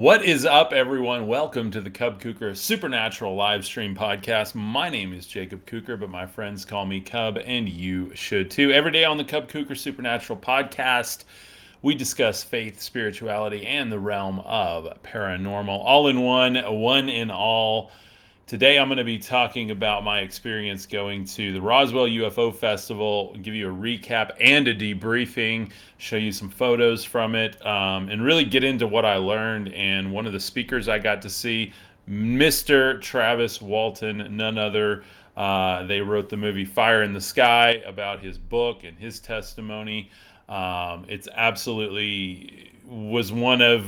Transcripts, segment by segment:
What is up, everyone? Welcome to the Cub Kuker Supernatural live stream podcast. My name is Jacob Kuker, but my friends call me Cub, and you should too. Every day on the Cub Kuker Supernatural podcast, we discuss faith, spirituality, and the realm of paranormal, all in one, one in all. Today, I'm going to be talking about my experience going to the Roswell UFO Festival, give you a recap and a debriefing, show you some photos from it, um, and really get into what I learned. And one of the speakers I got to see, Mr. Travis Walton, none other. Uh, they wrote the movie Fire in the Sky about his book and his testimony. Um, it's absolutely was one of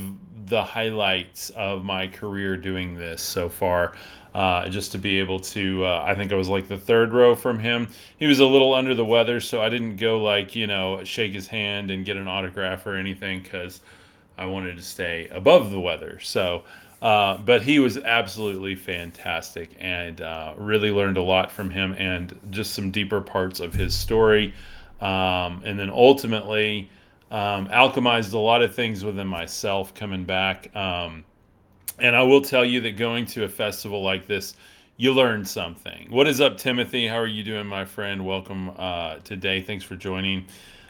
the highlights of my career doing this so far uh, just to be able to. Uh, I think I was like the third row from him. He was a little under the weather, so I didn't go like you know shake his hand and get an autograph or anything because I wanted to stay above the weather. So. Uh, but he was absolutely fantastic and uh, really learned a lot from him and just some deeper parts of his story. Um, and then ultimately, um, alchemized a lot of things within myself coming back. Um, and I will tell you that going to a festival like this, you learn something. What is up, Timothy? How are you doing, my friend? Welcome uh, today. Thanks for joining.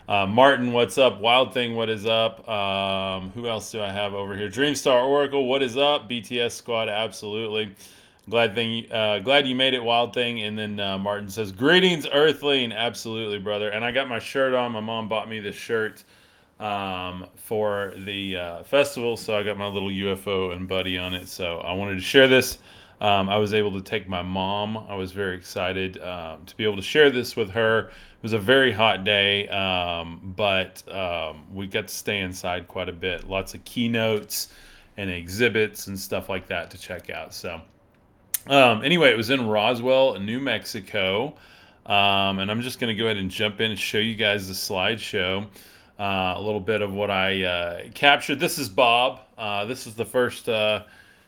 Uh, Martin, what's up? Wild Thing, what is up? Um, who else do I have over here? Dreamstar Oracle, what is up? BTS Squad, absolutely. Glad thing, uh, glad you made it, Wild Thing. And then uh, Martin says, "Greetings, Earthling." Absolutely, brother. And I got my shirt on. My mom bought me this shirt um, for the uh, festival. So I got my little UFO and buddy on it. So I wanted to share this. Um, I was able to take my mom. I was very excited um, to be able to share this with her. It was a very hot day, um, but um, we got to stay inside quite a bit. Lots of keynotes and exhibits and stuff like that to check out. So, um, anyway, it was in Roswell, New Mexico. and I'm just going to go ahead and jump in and show you guys the slideshow a little bit of what I uh, captured. This is Bob. Uh, this is the first, uh,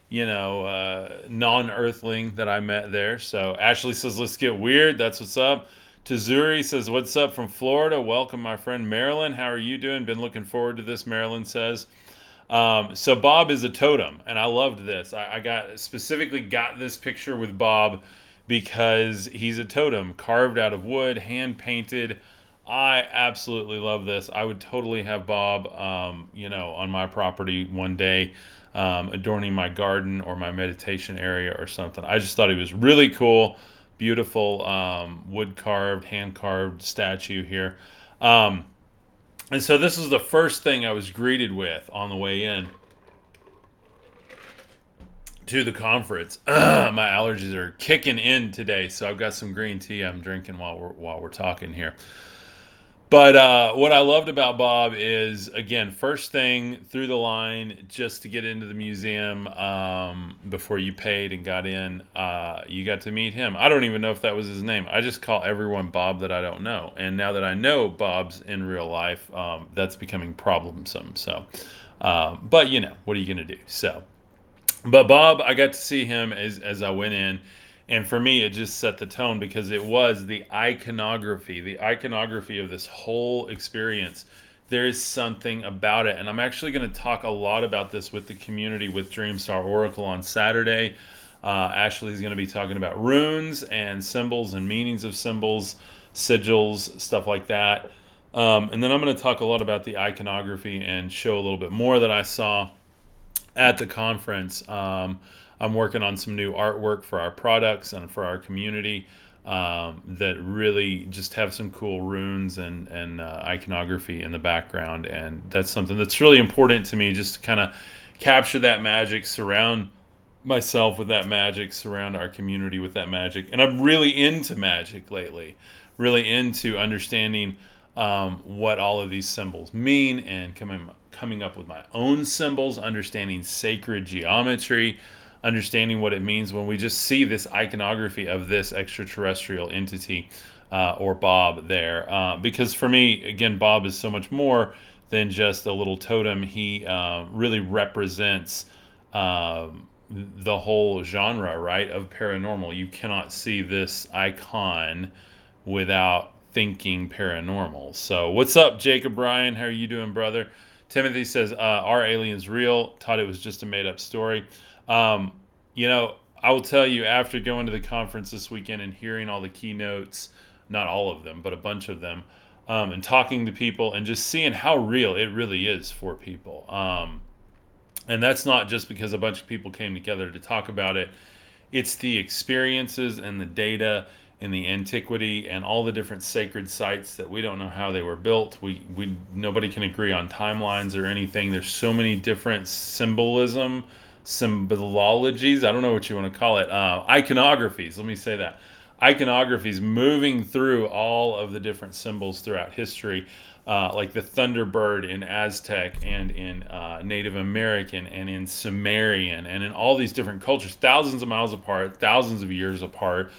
you know, uh, non-Earthling that I met there. So Ashley says, "Let's get weird." That's what's up. Tazuri says, "What's up from Florida? Welcome, my friend Marilyn. How are you doing? Been looking forward to this." Marilyn says. Um, so Bob is a totem, and I loved this. I, I got specifically got this picture with Bob because he's a totem carved out of wood, hand painted I absolutely love this. I would totally have Bob, um, you know, on my property one day, um, adorning my garden or my meditation area or something. I just thought he was really cool, beautiful, um, wood carved, hand carved statue here. Um, and so this is the first thing I was greeted with on the way in to the conference. my allergies are kicking in today, so I've got some green tea I'm drinking while we're while we're talking here. But uh, what I loved about Bob is, again, first thing through the line just to get into the museum um, before you paid and got in, uh, you got to meet him. I don't even know if that was his name. I just call everyone Bob that I don't know. And now that I know Bob's in real life, um, that's becoming problemsome. So, uh, but you know, what are you going to do? So, but Bob, I got to see him as, as I went in and for me it just set the tone because it was the iconography the iconography of this whole experience. There is something about it. And i'm actually going to talk a lot about this with the community with dreamstar oracle on saturday. Uh, ashley is going to be talking about runes and symbols and meanings of symbols sigils stuff like that. Um, and then i'm going to talk a lot about the iconography and show a little bit more that i saw at the conference. Um, I'm working on some new artwork for our products and for our community um, that really just have some cool runes and and uh, iconography in the background, and that's something that's really important to me. Just to kind of capture that magic, surround myself with that magic, surround our community with that magic, and I'm really into magic lately. Really into understanding um, what all of these symbols mean and coming coming up with my own symbols, understanding sacred geometry understanding what it means when we just see this iconography of this extraterrestrial entity uh, or Bob there. Uh, because for me, again, Bob is so much more than just a little totem. He uh, really represents um, the whole genre, right, of paranormal. You cannot see this icon without thinking paranormal. So, what's up, Jacob Bryan? How are you doing, brother? Timothy says, uh, "Are aliens real?" Thought it was just a made-up story. Um, you know, I will tell you after going to the conference this weekend and hearing all the keynotes, not all of them, but a bunch of them, um, and talking to people and just seeing how real it really is for people. Um, and that's not just because a bunch of people came together to talk about it. It's the experiences and the data and the antiquity and all the different sacred sites that we don't know how they were built. We we nobody can agree on timelines or anything. There's so many different symbolism, symbolologies. I don't know what you want to call it. Uh, iconographies. Let me say that iconographies moving through all of the different symbols throughout history, uh, like the Thunderbird in Aztec and in uh, Native American and in Sumerian and in all these different cultures, thousands of miles apart, thousands of years apart.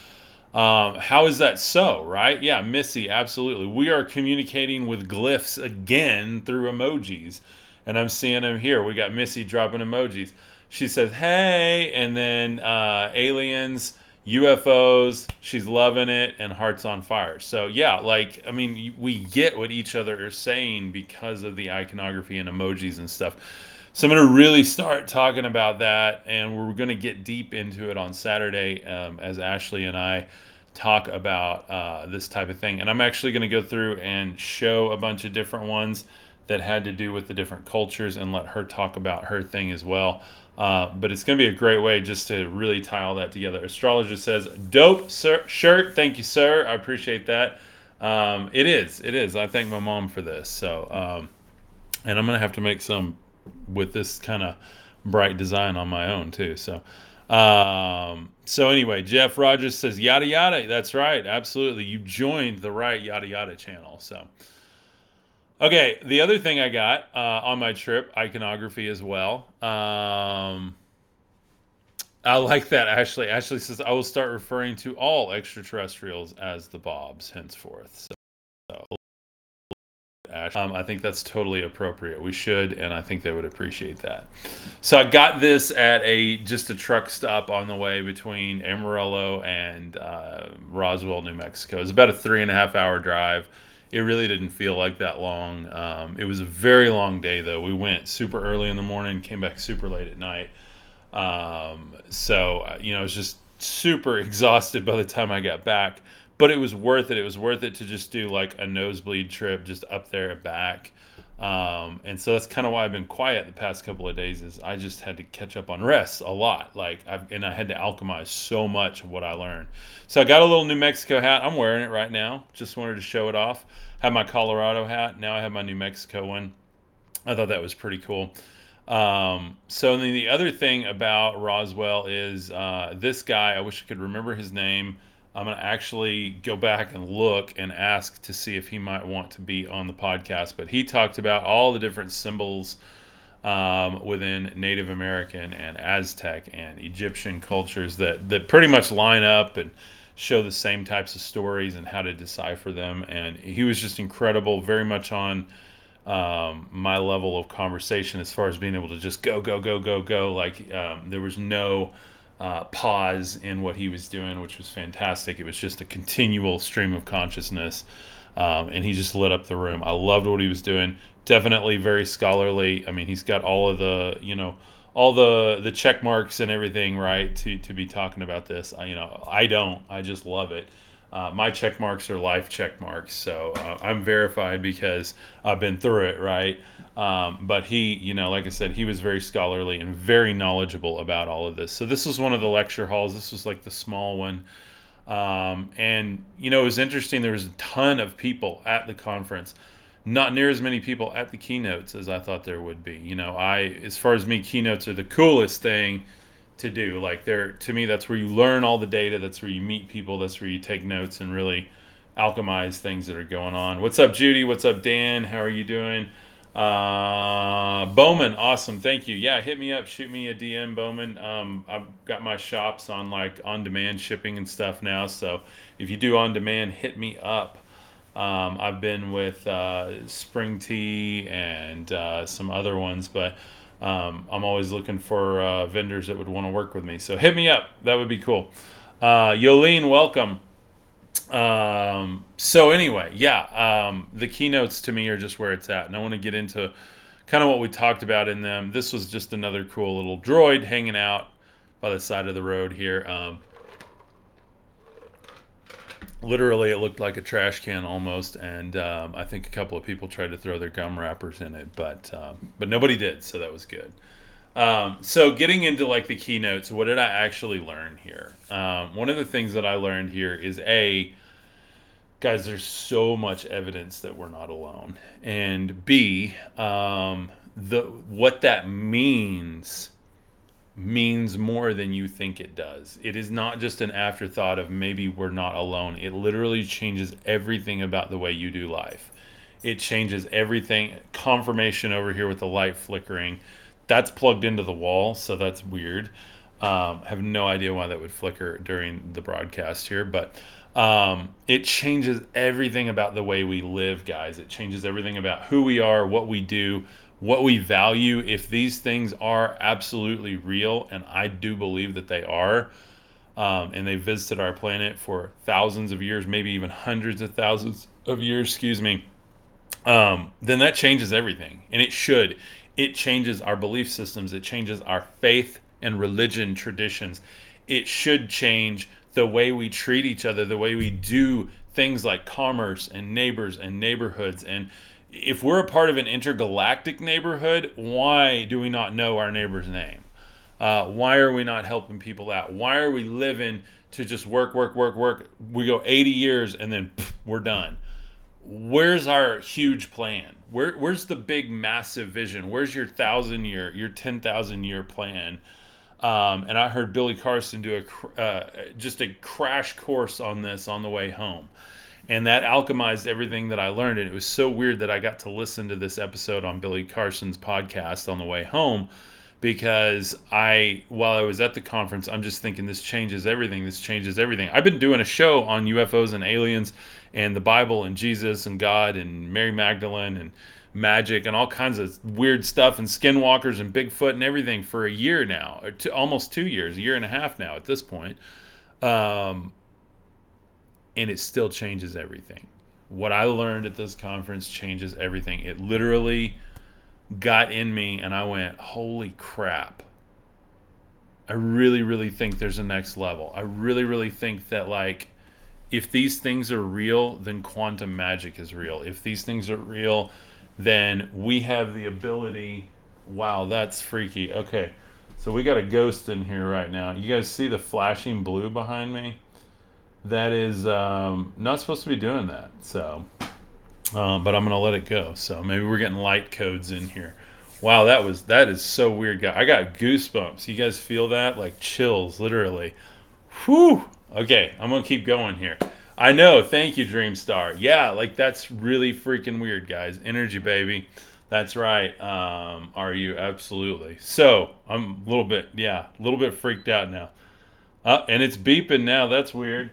Um, how is that so, right? Yeah, Missy, absolutely. We are communicating with glyphs again through emojis. And I'm seeing them here. We got Missy dropping emojis. She says, hey, and then uh, aliens UFOs, she's loving it, and Hearts on Fire. So, yeah, like, I mean, we get what each other are saying because of the iconography and emojis and stuff. So, I'm going to really start talking about that, and we're going to get deep into it on Saturday um, as Ashley and I talk about uh, this type of thing. And I'm actually going to go through and show a bunch of different ones that had to do with the different cultures and let her talk about her thing as well. Uh, but it's going to be a great way just to really tie all that together. Astrologer says, "Dope sir, shirt, thank you, sir. I appreciate that. Um, it is, it is. I thank my mom for this. So, um, and I'm going to have to make some with this kind of bright design on my own too. So, um, so anyway, Jeff Rogers says, "Yada yada." That's right, absolutely. You joined the right yada yada channel. So. Okay, the other thing I got uh, on my trip, iconography as well. Um, I like that, Ashley. Ashley says, I will start referring to all extraterrestrials as the Bobs henceforth. So, so um, I think that's totally appropriate. We should, and I think they would appreciate that. So I got this at a just a truck stop on the way between Amarillo and uh, Roswell, New Mexico. It's about a three and a half hour drive it really didn't feel like that long. Um, it was a very long day, though. We went super early in the morning, came back super late at night. Um, so, uh, you know, I was just super exhausted by the time I got back, but it was worth it. It was worth it to just do like a nosebleed trip just up there and back. Um, and so that's kind of why I've been quiet the past couple of days is I just had to catch up on rest a lot. Like I've, and I had to alchemize so much of what I learned. So I got a little New Mexico hat. I'm wearing it right now. Just wanted to show it off had my Colorado hat. Now I have my New Mexico one. I thought that was pretty cool. Um, so then the other thing about Roswell is uh, this guy. I wish I could remember his name. I'm gonna actually go back and look and ask to see if he might want to be on the podcast. But he talked about all the different symbols um, within Native American and Aztec and Egyptian cultures that that pretty much line up and show the same types of stories and how to decipher them. And he was just incredible, very much on um, my level of conversation as far as being able to just go, go, go, go, go. Like um, there was no uh, pause in what he was doing, which was fantastic. It was just a continual stream of consciousness. Um, and he just lit up the room. I loved what he was doing. Definitely very scholarly. I mean, he's got all of the, you know, all the the check marks and everything right to to be talking about this. I, you know, I don't. I just love it. Uh, my check marks are life check marks, so uh, I'm verified because I've been through it, right? Um, but he, you know, like I said, he was very scholarly and very knowledgeable about all of this. So this was one of the lecture halls. This was like the small one. Um, and you know, it was interesting. There was a ton of people at the conference not near as many people at the keynotes as I thought there would be. You know, I as far as me, keynotes are the coolest thing to do. Like they're to me, that's where you learn all the data. That's where you meet people. That's where you take notes and really alchemize things that are going on. What's up, Judy? What's up, Dan? How are you doing? Uh, Bowman, awesome. Thank you. Yeah, hit me up. Shoot me a DM, Bowman. Um, I've got my shops on like on demand shipping and stuff now. So if you do on demand, hit me up. Um, I've been with uh, Spring Tea and uh, some other ones, but um, I'm always looking for uh, vendors that would want to work with me. So hit me up. That would be cool. Uh, Yolene, welcome. Um, so anyway, yeah, um, the keynotes to me are just where it's at, and I want to get into kind of what we talked about in them. This was just another cool little droid hanging out by the side of the road here. Literally, it looked like a trash can almost, and um, I think a couple of people tried to throw their gum wrappers in it, but um, but nobody did, so that was good. Um, so getting into like the keynotes, what did I actually learn here? Um, one of the things that I learned here is a guys, there's so much evidence that we're not alone, and B, um, the what that means means more than you think it does. It is not just an afterthought of maybe we're not alone. It literally changes everything about the way you do life. It changes everything. Confirmation over here with the light flickering that's plugged into the wall, so that's weird. Um, have no idea why that would flicker during the broadcast here, but um, it changes everything about the way we live, guys. It changes everything about who we are, what we do, what we value. If these things are absolutely real, and I do believe that they are, um, and they visited our planet for thousands of years, maybe even hundreds of thousands of years, excuse me, um, then that changes everything, and it should it changes our belief systems, it changes our faith and religion traditions. It should change the way we treat each other, the way we do things like commerce and neighbors and neighborhoods. And if we're a part of an intergalactic neighborhood, why do we not know our neighbor's name? Uh, why are we not helping people out? Why are we living to just work, work, work, work? We go 80 years and then pff, we're done where's our huge plan? Where, where's the big, massive vision? Where's your thousand year, your ten thousand year plan? Um, and I heard Billy Carson do a uh, just a crash course on this on the way home, and that alchemized everything that I learned. And it was so weird that I got to listen to this episode on Billy Carson's podcast on the way home because I, while I was at the conference, I'm just thinking this changes everything. This changes everything. I've been doing a show on UFOs and aliens and the Bible and Jesus and God and Mary Magdalene and magic and all kinds of weird stuff and skinwalkers and Bigfoot and everything for a year now, or almost two years, a year and a half now at this point. Um, and it still changes everything. What I learned at this conference changes everything. It literally got in me and I went, holy crap. I really, really think there's a next level. I really, really think that, like, if these things are real, then quantum magic is real. If these things are real, then we have the ability. Wow, that's freaky. Okay, so we got a ghost in here right now. You guys see the flashing blue behind me? That is um, not supposed to be doing that. So uh, but I'm gonna let it go. So maybe we're getting light codes in here. Wow, that was that is so weird, guy. I got goosebumps. You guys feel that? Like chills, literally. Whew. Okay, I'm gonna keep going here. I know. Thank you, Dreamstar. Yeah, like that's really freaking weird, guys. Energy, baby. That's right. Um, are you absolutely? So I'm a little bit, yeah, a little bit freaked out now. Uh, and it's beeping now. That's weird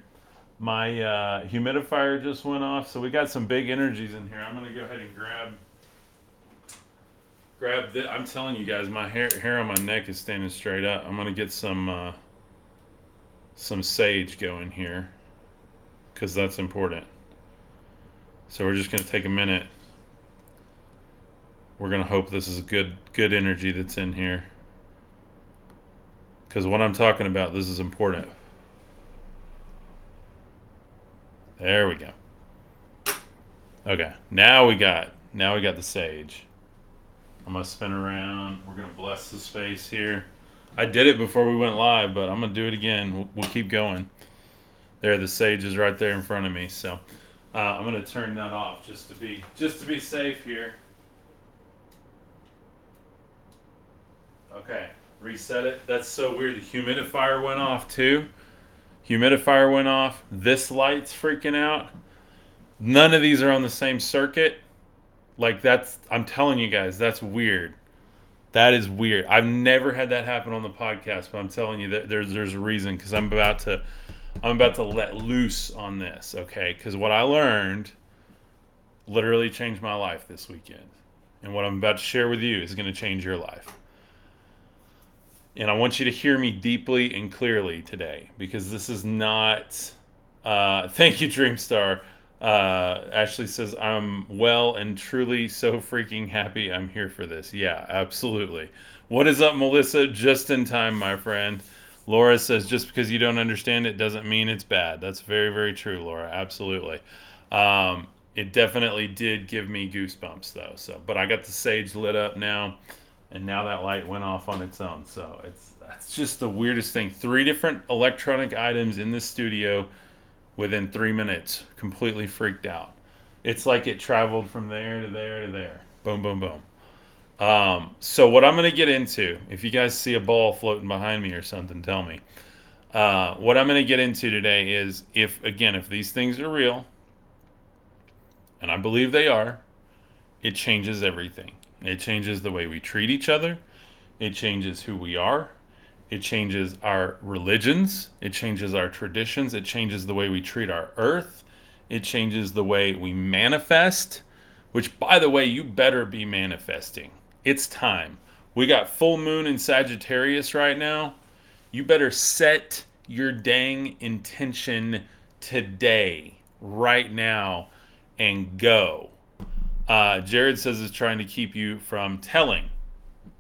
my uh, humidifier just went off, so we got some big energies in here. I'm gonna go ahead and grab grab this. I'm telling you guys, my hair hair on my neck is standing straight up. I'm gonna get some uh, some sage going here because that's important. So we're just gonna take a minute. We're gonna hope this is good good energy that's in here. Because what I'm talking about, this is important. There we go. Okay, now we got now we got the sage. I'm gonna spin around. We're gonna bless the space here. I did it before we went live, but I'm gonna do it again. We'll, we'll keep going. There, the sage is right there in front of me. So uh, I'm gonna turn that off just to be just to be safe here. Okay, reset it. That's so weird. The humidifier went off too humidifier went off. This light's freaking out. None of these are on the same circuit. Like that's I'm telling you guys, that's weird. That is weird. I've never had that happen on the podcast, but I'm telling you that there's there's a reason because I'm about to I'm about to let loose on this, okay? Because what I learned literally changed my life this weekend. And what I'm about to share with you is going to change your life. And I want you to hear me deeply and clearly today because this is not. Uh, thank you, Dreamstar. Uh, Ashley says, I'm well and truly so freaking happy I'm here for this. Yeah, absolutely. What is up, Melissa? Just in time, my friend. Laura says, just because you don't understand it doesn't mean it's bad. That's very, very true, Laura. Absolutely. Um, it definitely did give me goosebumps, though. So, but I got the sage lit up now, and now that light went off on its own. So it's that's just the weirdest thing. Three different electronic items in the studio within three minutes, completely freaked out. It's like it traveled from there to there to there. Boom, boom, boom. Um, so what I'm going to get into, if you guys see a ball floating behind me or something, tell me. Uh, what I'm going to get into today is if, again, if these things are real, and I believe they are, it changes everything. It changes the way we treat each other. It changes who we are. It changes our religions. It changes our traditions. It changes the way we treat our earth. It changes the way we manifest, which, by the way, you better be manifesting. It's time. We got full moon in Sagittarius right now. You better set your dang intention today, right now, and go. Uh, Jared says it's trying to keep you from telling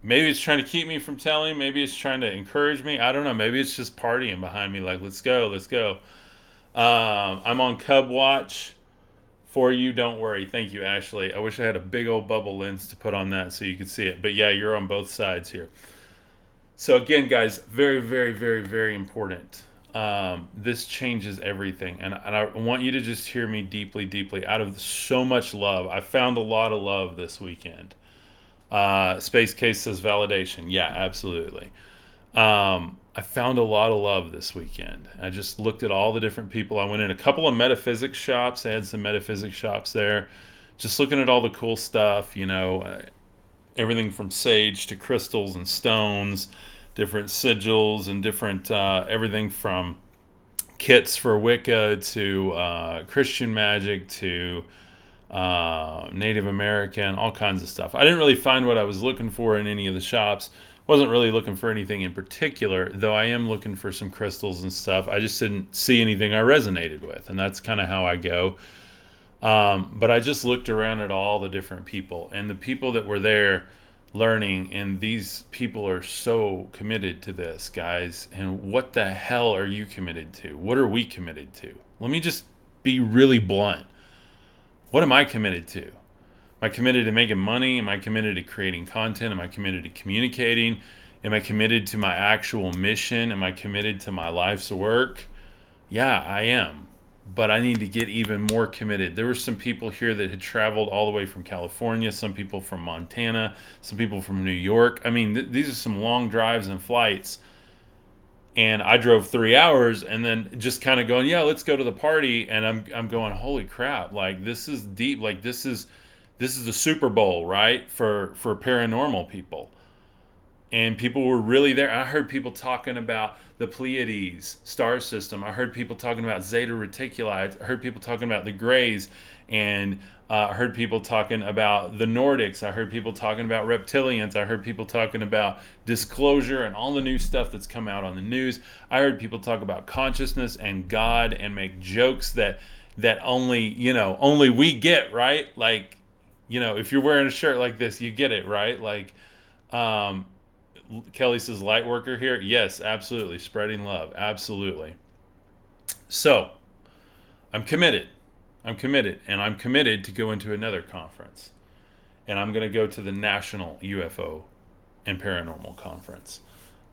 maybe it's trying to keep me from telling. Maybe it's trying to encourage me. I don't know. Maybe it's just partying behind me, like, let's go, let's go. Um, I'm on Cub Watch for you. Don't worry. Thank you, Ashley. I wish I had a big old bubble lens to put on that so you could see it. But yeah, you're on both sides here. So again, guys, very, very, very, very important. Um, this changes everything, and, and I want you to just hear me deeply, deeply. Out of so much love, I found a lot of love this weekend uh, Space Case says validation. Yeah, absolutely. Um, I found a lot of love this weekend. I just looked at all the different people. I went in a couple of metaphysics shops. I had some metaphysics shops there. Just looking at all the cool stuff, you know, uh, everything from sage to crystals and stones, different sigils and different uh, everything from kits for Wicca to uh, Christian magic to uh, Native American, all kinds of stuff. I didn't really find what I was looking for in any of the shops. Wasn't really looking for anything in particular, though I am looking for some crystals and stuff. I just didn't see anything I resonated with, and that's kind of how I go. Um, but I just looked around at all the different people, and the people that were there learning, and these people are so committed to this, guys. And what the hell are you committed to? What are we committed to? Let me just be really blunt what am I committed to? Am I committed to making money? Am I committed to creating content? Am I committed to communicating? Am I committed to my actual mission? Am I committed to my life's work? Yeah, I am. But I need to get even more committed. There were some people here that had traveled all the way from California, some people from Montana, some people from New York. I mean, th- these are some long drives and flights and I drove three hours and then just kind of going, yeah, let's go to the party. And I'm, I'm going, holy crap. Like this is deep. Like this is, this is the Super Bowl, right. For, for paranormal people. And people were really there. I heard people talking about the Pleiades star system. I heard people talking about Zeta Reticuli. I heard people talking about the Greys and uh, I heard people talking about the Nordics. I heard people talking about reptilians. I heard people talking about disclosure and all the new stuff that's come out on the news. I heard people talk about consciousness and God and make jokes that that only you know only we get right. Like you know if you're wearing a shirt like this, you get it right. Like um, Kelly says, light worker here. Yes, absolutely. Spreading love. Absolutely. So I'm committed. I'm committed, and I'm committed to go into another conference, and I'm going to go to the National UFO and Paranormal Conference.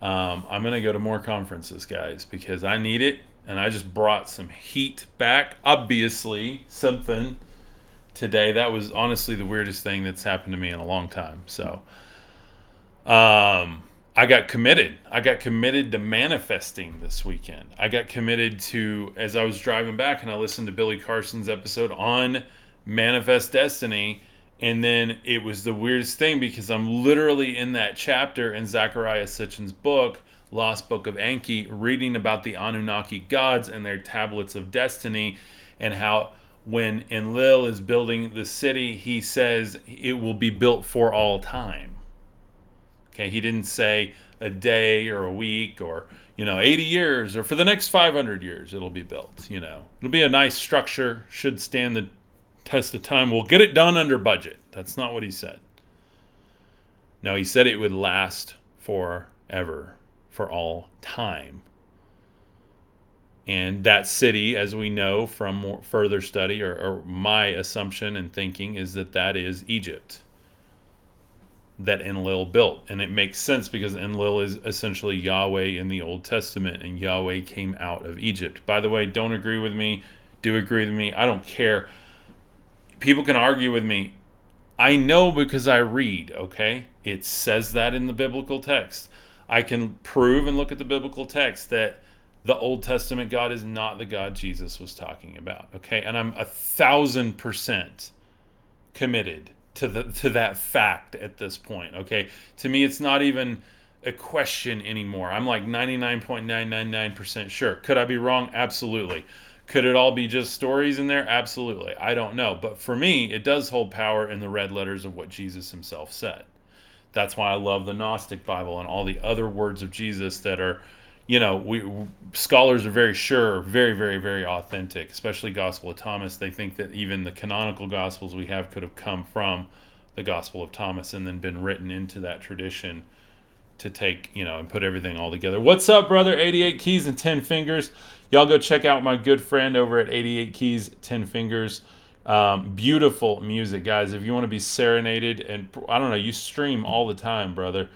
Um, I'm going to go to more conferences, guys, because I need it, and I just brought some heat back. Obviously, something today that was honestly the weirdest thing that's happened to me in a long time. So, um, I got committed. I got committed to manifesting this weekend. I got committed to, as I was driving back and I listened to Billy Carson's episode on Manifest Destiny. And then it was the weirdest thing because I'm literally in that chapter in Zecharia Sitchin's book, Lost Book of Enki, reading about the Anunnaki gods and their tablets of destiny and how when Enlil is building the city, he says it will be built for all time Okay, he didn't say a day or a week or you know 80 years or for the next 500 years it'll be built you know? It'll be a nice structure should stand the test of time. We'll get it done under budget. That's not what he said. No he said it would last forever for all time. And that city as we know from further study or, or my assumption and thinking is that that is egypt that Enlil built. And it makes sense because Enlil is essentially Yahweh in the Old Testament, and Yahweh came out of Egypt. By the way, don't agree with me, do agree with me. I don't care. People can argue with me. I know because I read, okay? It says that in the biblical text. I can prove and look at the biblical text that the Old Testament God is not the God Jesus was talking about, okay? And I'm a thousand percent committed to the to that fact at this point. Okay, to me, it's not even a question anymore. I'm like 99.999% sure. Could I be wrong? Absolutely. Could it all be just stories in there? Absolutely. I don't know. But for me, it does hold power in the red letters of what Jesus himself said. That's why I love the Gnostic Bible and all the other words of Jesus that are you know, we scholars are very sure, very, very, very authentic, especially Gospel of Thomas. They think that even the canonical Gospels we have could have come from the Gospel of Thomas and then been written into that tradition to take, you know, and put everything all together. What's up, brother? 88 Keys and 10 Fingers. Y'all go check out my good friend over at 88 Keys, 10 Fingers. Um, beautiful music, guys. If you want to be serenaded, and I don't know, you stream all the time, brother.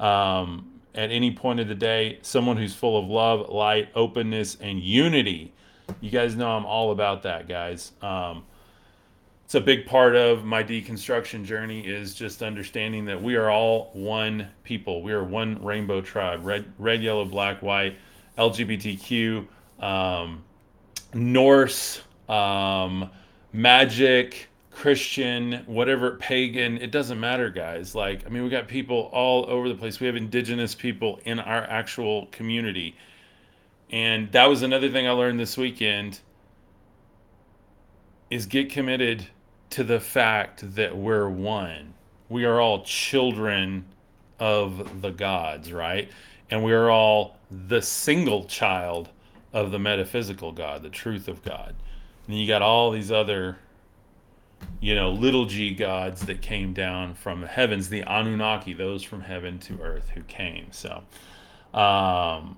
Um, at any point of the day, someone who's full of love, light, openness, and unity. You guys know I'm all about that, guys. Um, it's a big part of my deconstruction journey is just understanding that we are all one people. We are one rainbow tribe: red, red, yellow, black, white, LGBTQ, um, Norse, um, magic, Christian, whatever, pagan, it doesn't matter, guys. Like, I mean, we got people all over the place. We have indigenous people in our actual community. And that was another thing I learned this weekend is get committed to the fact that we're one. We are all children of the gods, right? And we are all the single child of the metaphysical God, the truth of God. And you got all these other you know, little g gods that came down from the heavens, the Anunnaki, those from heaven to earth who came. So, um,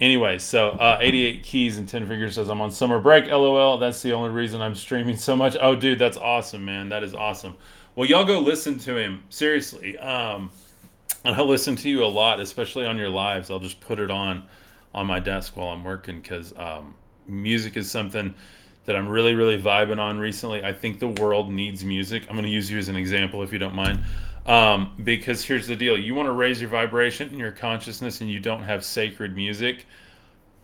anyway, so uh, 88 keys and 10 fingers says, I'm on summer break. LOL. That's the only reason I'm streaming so much. Oh, dude, that's awesome, man. That is awesome. Well, y'all go listen to him. Seriously. Um, I'll listen to you a lot, especially on your lives. I'll just put it on on my desk while I'm working because um, music is something that I'm really, really vibing on recently. I think the world needs music. I'm going to use you as an example if you don't mind. Um, because here's the deal you want to raise your vibration and your consciousness, and you don't have sacred music.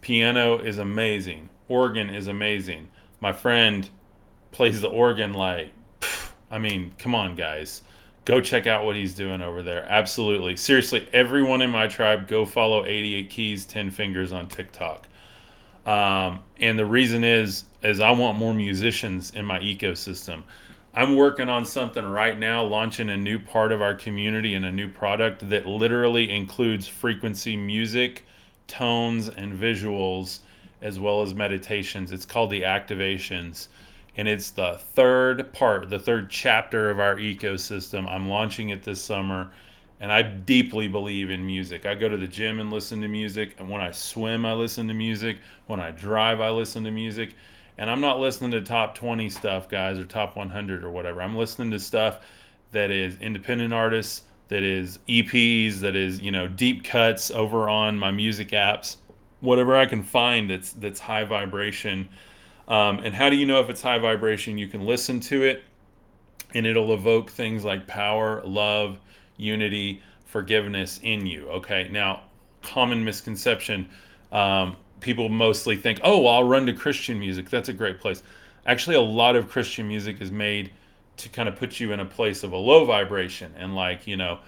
Piano is amazing, organ is amazing. My friend plays the organ like, I mean, come on, guys. Go check out what he's doing over there. Absolutely. Seriously, everyone in my tribe, go follow 88 Keys, 10 Fingers on TikTok. Um, and the reason is, is I want more musicians in my ecosystem. I'm working on something right now, launching a new part of our community and a new product that literally includes frequency music, tones, and visuals, as well as meditations. It's called the Activations. And it's the third part, the third chapter of our ecosystem. I'm launching it this summer and I deeply believe in music. I go to the gym and listen to music, and when I swim, I listen to music. When I drive, I listen to music. And I'm not listening to top 20 stuff, guys, or top 100 or whatever. I'm listening to stuff that is independent artists, that is EPs, that is, you know, deep cuts over on my music apps, whatever I can find that's that's high vibration. Um, and how do you know if it's high vibration? You can listen to it, and it'll evoke things like power, love, unity, forgiveness in you. Okay. Now, common misconception um, people mostly think, oh, well, I'll run to Christian music. That's a great place. Actually, a lot of Christian music is made to kind of put you in a place of a low vibration and, like, you know,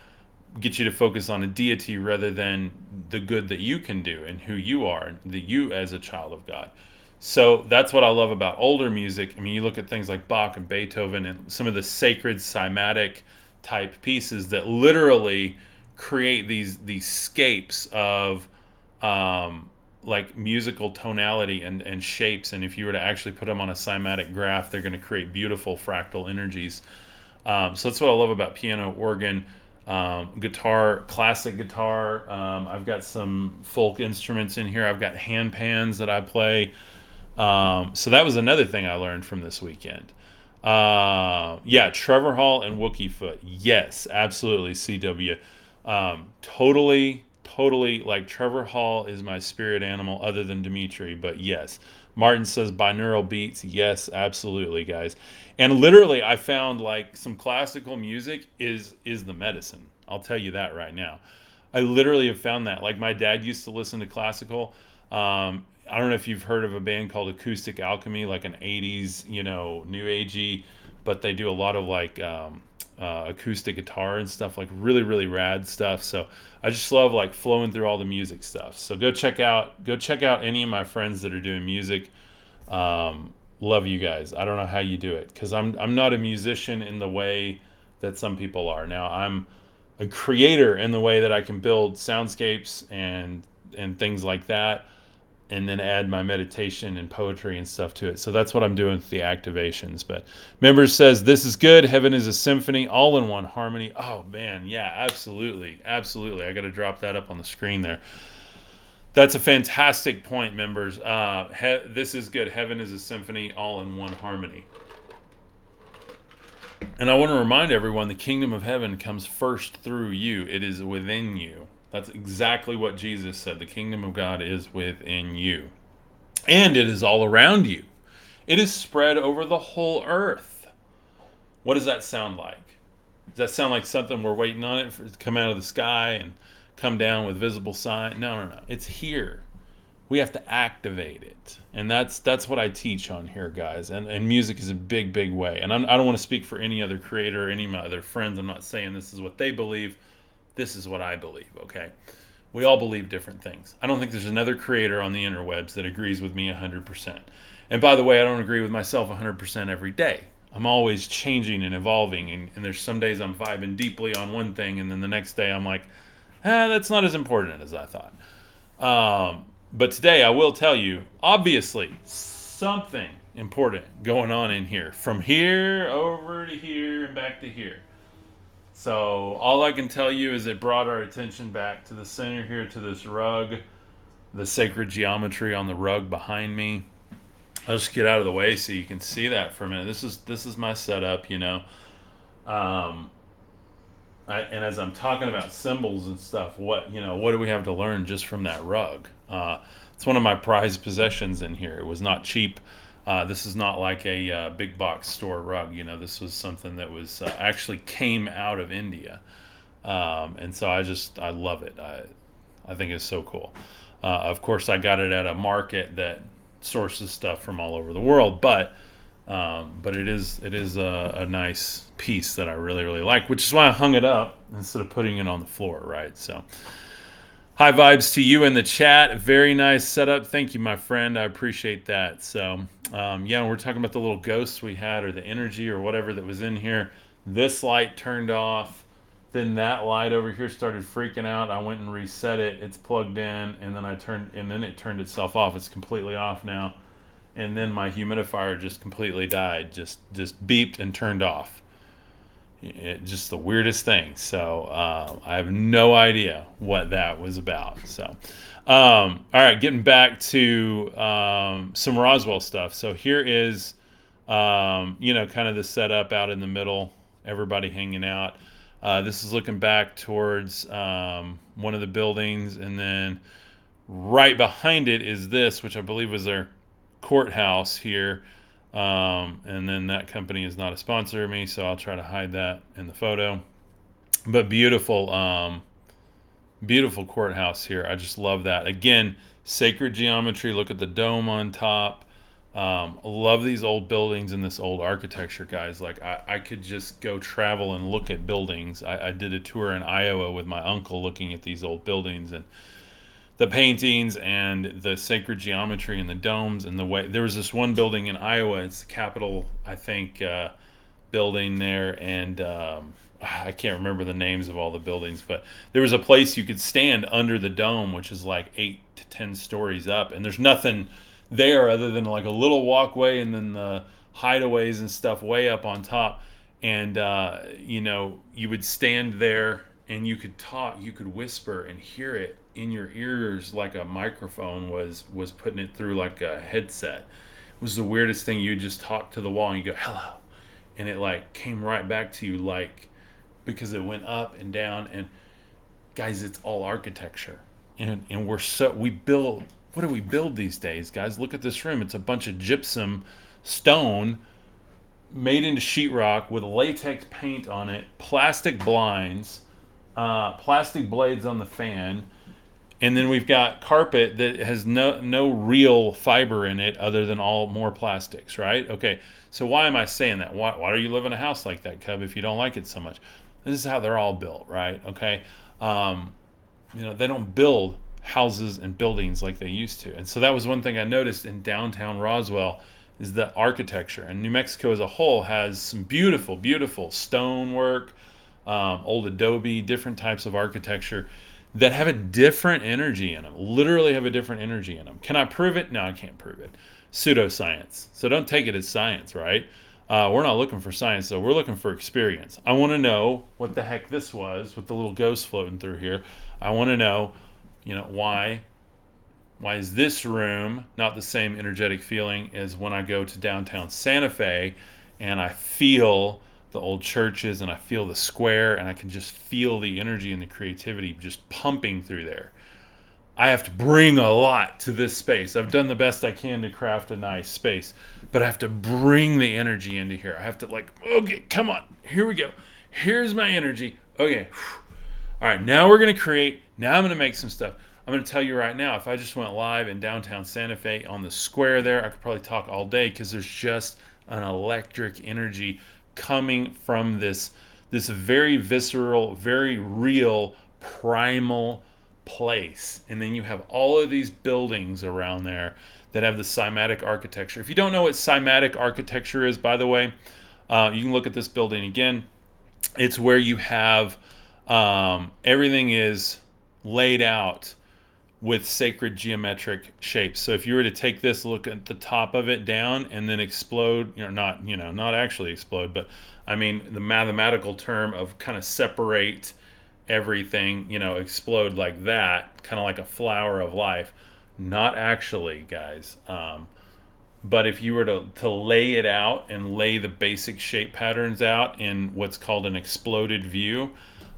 get you to focus on a deity rather than the good that you can do and who you are, the you as a child of God. So that's what I love about older music. I mean, you look at things like Bach and Beethoven and some of the sacred cymatic type pieces that literally create these these scapes of um, like musical tonality and, and shapes. And if you were to actually put them on a cymatic graph, they're going to create beautiful fractal energies. Um, so that's what I love about piano, organ, um, guitar, classic guitar. Um, I've got some folk instruments in here. I've got hand pans that I play. Um, so that was another thing I learned from this weekend. Uh, yeah, Trevor Hall and Wookiefoot. Yes, absolutely. CW. Um, totally, totally like Trevor Hall is my spirit animal other than Dimitri, but yes. Martin says binaural beats. Yes, absolutely, guys. And literally I found like some classical music is is the medicine. I'll tell you that right now. I literally have found that. Like my dad used to listen to classical. Um, I don't know if you've heard of a band called Acoustic Alchemy, like an 80s, you know, new agey, but they do a lot of like um, uh, acoustic guitar and stuff, like really, really rad stuff. So I just love like flowing through all the music stuff. So go check out, go check out any of my friends that are doing music. Um, love you guys. I don't know how you do it because I'm I'm not a musician in the way that some people are. Now I'm a creator in the way that I can build soundscapes and and things like that and then add my meditation and poetry and stuff to it. So that's what I'm doing with the activations. But members says this is good. Heaven is a symphony, all in one harmony. Oh man, yeah, absolutely, absolutely. I got to drop that up on the screen there. That's a fantastic point, members. Uh, he- this is good. Heaven is a symphony, all in one harmony. And I want to remind everyone the kingdom of heaven comes first through you. It is within you. That's exactly what Jesus said. The kingdom of God is within you. And it is all around you. It is spread over the whole earth. What does that sound like? Does that sound like something we're waiting on it for, to come out of the sky and come down with visible sign? No, no, no. It's here. We have to activate it. And that's that's what I teach on here, guys. And and music is a big, big way. And I'm, I do not want to speak for any other creator, or any of my other friends. I'm not saying this is what they believe this is what I believe, okay? We all believe different things. I don't think there's another creator on the interwebs that agrees with me 100%. And by the way, I don't agree with myself 100% every day. I'm always changing and evolving. And, and, there's some days I'm vibing deeply on one thing, and then the next day I'm like, ah, that's not as important as I thought. Um, but today I will tell you, obviously, something important going on in here. From here over to here and back to here. So all I can tell you is it brought our attention back to the center here to this rug, the sacred geometry on the rug behind me. I'll just get out of the way so you can see that for a minute. This is this is my setup, you know. Um, I, and as I'm talking about symbols and stuff, what you know, what do we have to learn just from that rug? Uh, it's one of my prized possessions in here. It was not cheap. Uh, this is not like a uh, big box store rug. You know, this was something that was uh, actually came out of India, um, and so I just I love it. I I think it's so cool. Uh, of course, I got it at a market that sources stuff from all over the world, but um, but it is it is a, a, nice piece that I really really like, which is why I hung it up instead of putting it on the floor. Right, so. High vibes to you in the chat. Very nice setup. Thank you, my friend. I appreciate that. So, um, yeah, we're talking about the little ghosts we had or the energy or whatever that was in here. This light turned off. Then that light over here started freaking out. I went and reset it. It's plugged in, and then I turned, and then it turned itself off. It's completely off now. And then my humidifier just completely died. Just just beeped and turned off it, just the weirdest thing. So uh, I have no idea what that was about. So, um, all right, getting back to um, some Roswell stuff. So here is, um, you know, kind of the setup out in the middle, everybody hanging out. Uh, this is looking back towards um, one of the buildings, and then right behind it is this, which I believe was their courthouse here. Um, and then that company is not a sponsor of me, so I'll try to hide that in the photo. But beautiful, um, beautiful courthouse here. I just love that. Again, sacred geometry. Look at the dome on top. Um, love these old buildings and this old architecture, guys. Like I, I could just go travel and look at buildings. I, I did a tour in Iowa with my uncle, looking at these old buildings and the paintings and the sacred geometry and the domes and the way there was this one building in Iowa. It's the Capitol, I think, uh, building there, and um, I can't remember the names of all the buildings, but there was a place you could stand under the dome, which is like eight to ten stories up, and there's nothing there other than like a little walkway and then the hideaways and stuff way up on top. And uh, you know, you would stand there and you could talk, you could whisper and hear it in your ears like a microphone was was putting it through like a headset. It was the weirdest thing. You just talk to the wall and you go hello, and it like came right back to you like because it went up and down and guys, it's all architecture, and and we're so we build. What do we build these days, guys? Look at this room. It's a bunch of gypsum stone made into sheetrock with latex paint on it, plastic blinds, uh, plastic blades on the fan, and then we've got carpet that has no no real fiber in it other than all more plastics, right? Okay, so why am I saying that? Why, why do you live in a house like that, Cub, if you don't like it so much? This is how they're all built, right? Okay, um, you know they don't build houses and buildings like they used to, and so that was one thing I noticed in downtown Roswell is the architecture. And New Mexico as a whole has some beautiful, beautiful stonework, um, old adobe, different types of architecture that have a different energy in them. Literally have a different energy in them. Can I prove it? No, I can't prove it. Pseudoscience. So don't take it as science, right? Uh, we're not looking for science, though. We're looking for experience. I want to know what the heck this was with the little ghost floating through here. I want to know, you know, why. Why is this room not the same energetic feeling as when I go to downtown Santa Fe and I feel the old churches and I feel the square and I can just feel the energy and the creativity just pumping through there. I have to bring a lot to this space. I've done the best I can to craft a nice space, but I have to bring the energy into here. I have to like, okay, come on. Here we go. Here's my energy. Okay. All right, now we're going to create. Now I'm going to make some stuff. I'm going to tell you right now, if I just went live in downtown Santa Fe on the square there, I could probably talk all day because there's just an electric energy coming from this this very visceral, very real, primal place. And then you have all of these buildings around there that have the cymatic architecture. If you don't know what cymatic architecture is, by the way, uh, you can look at this building again. It's where you have um, everything is laid out with sacred geometric shapes. So if you were to take this, look at the top of it down, and then explode, you know, not you know, not actually explode, but I mean the mathematical term of kind of separate everything, you know, explode like that, kind of like a flower of life. Not actually, guys. Um, but if you were to, to lay it out and lay the basic shape patterns out in what's called an exploded view,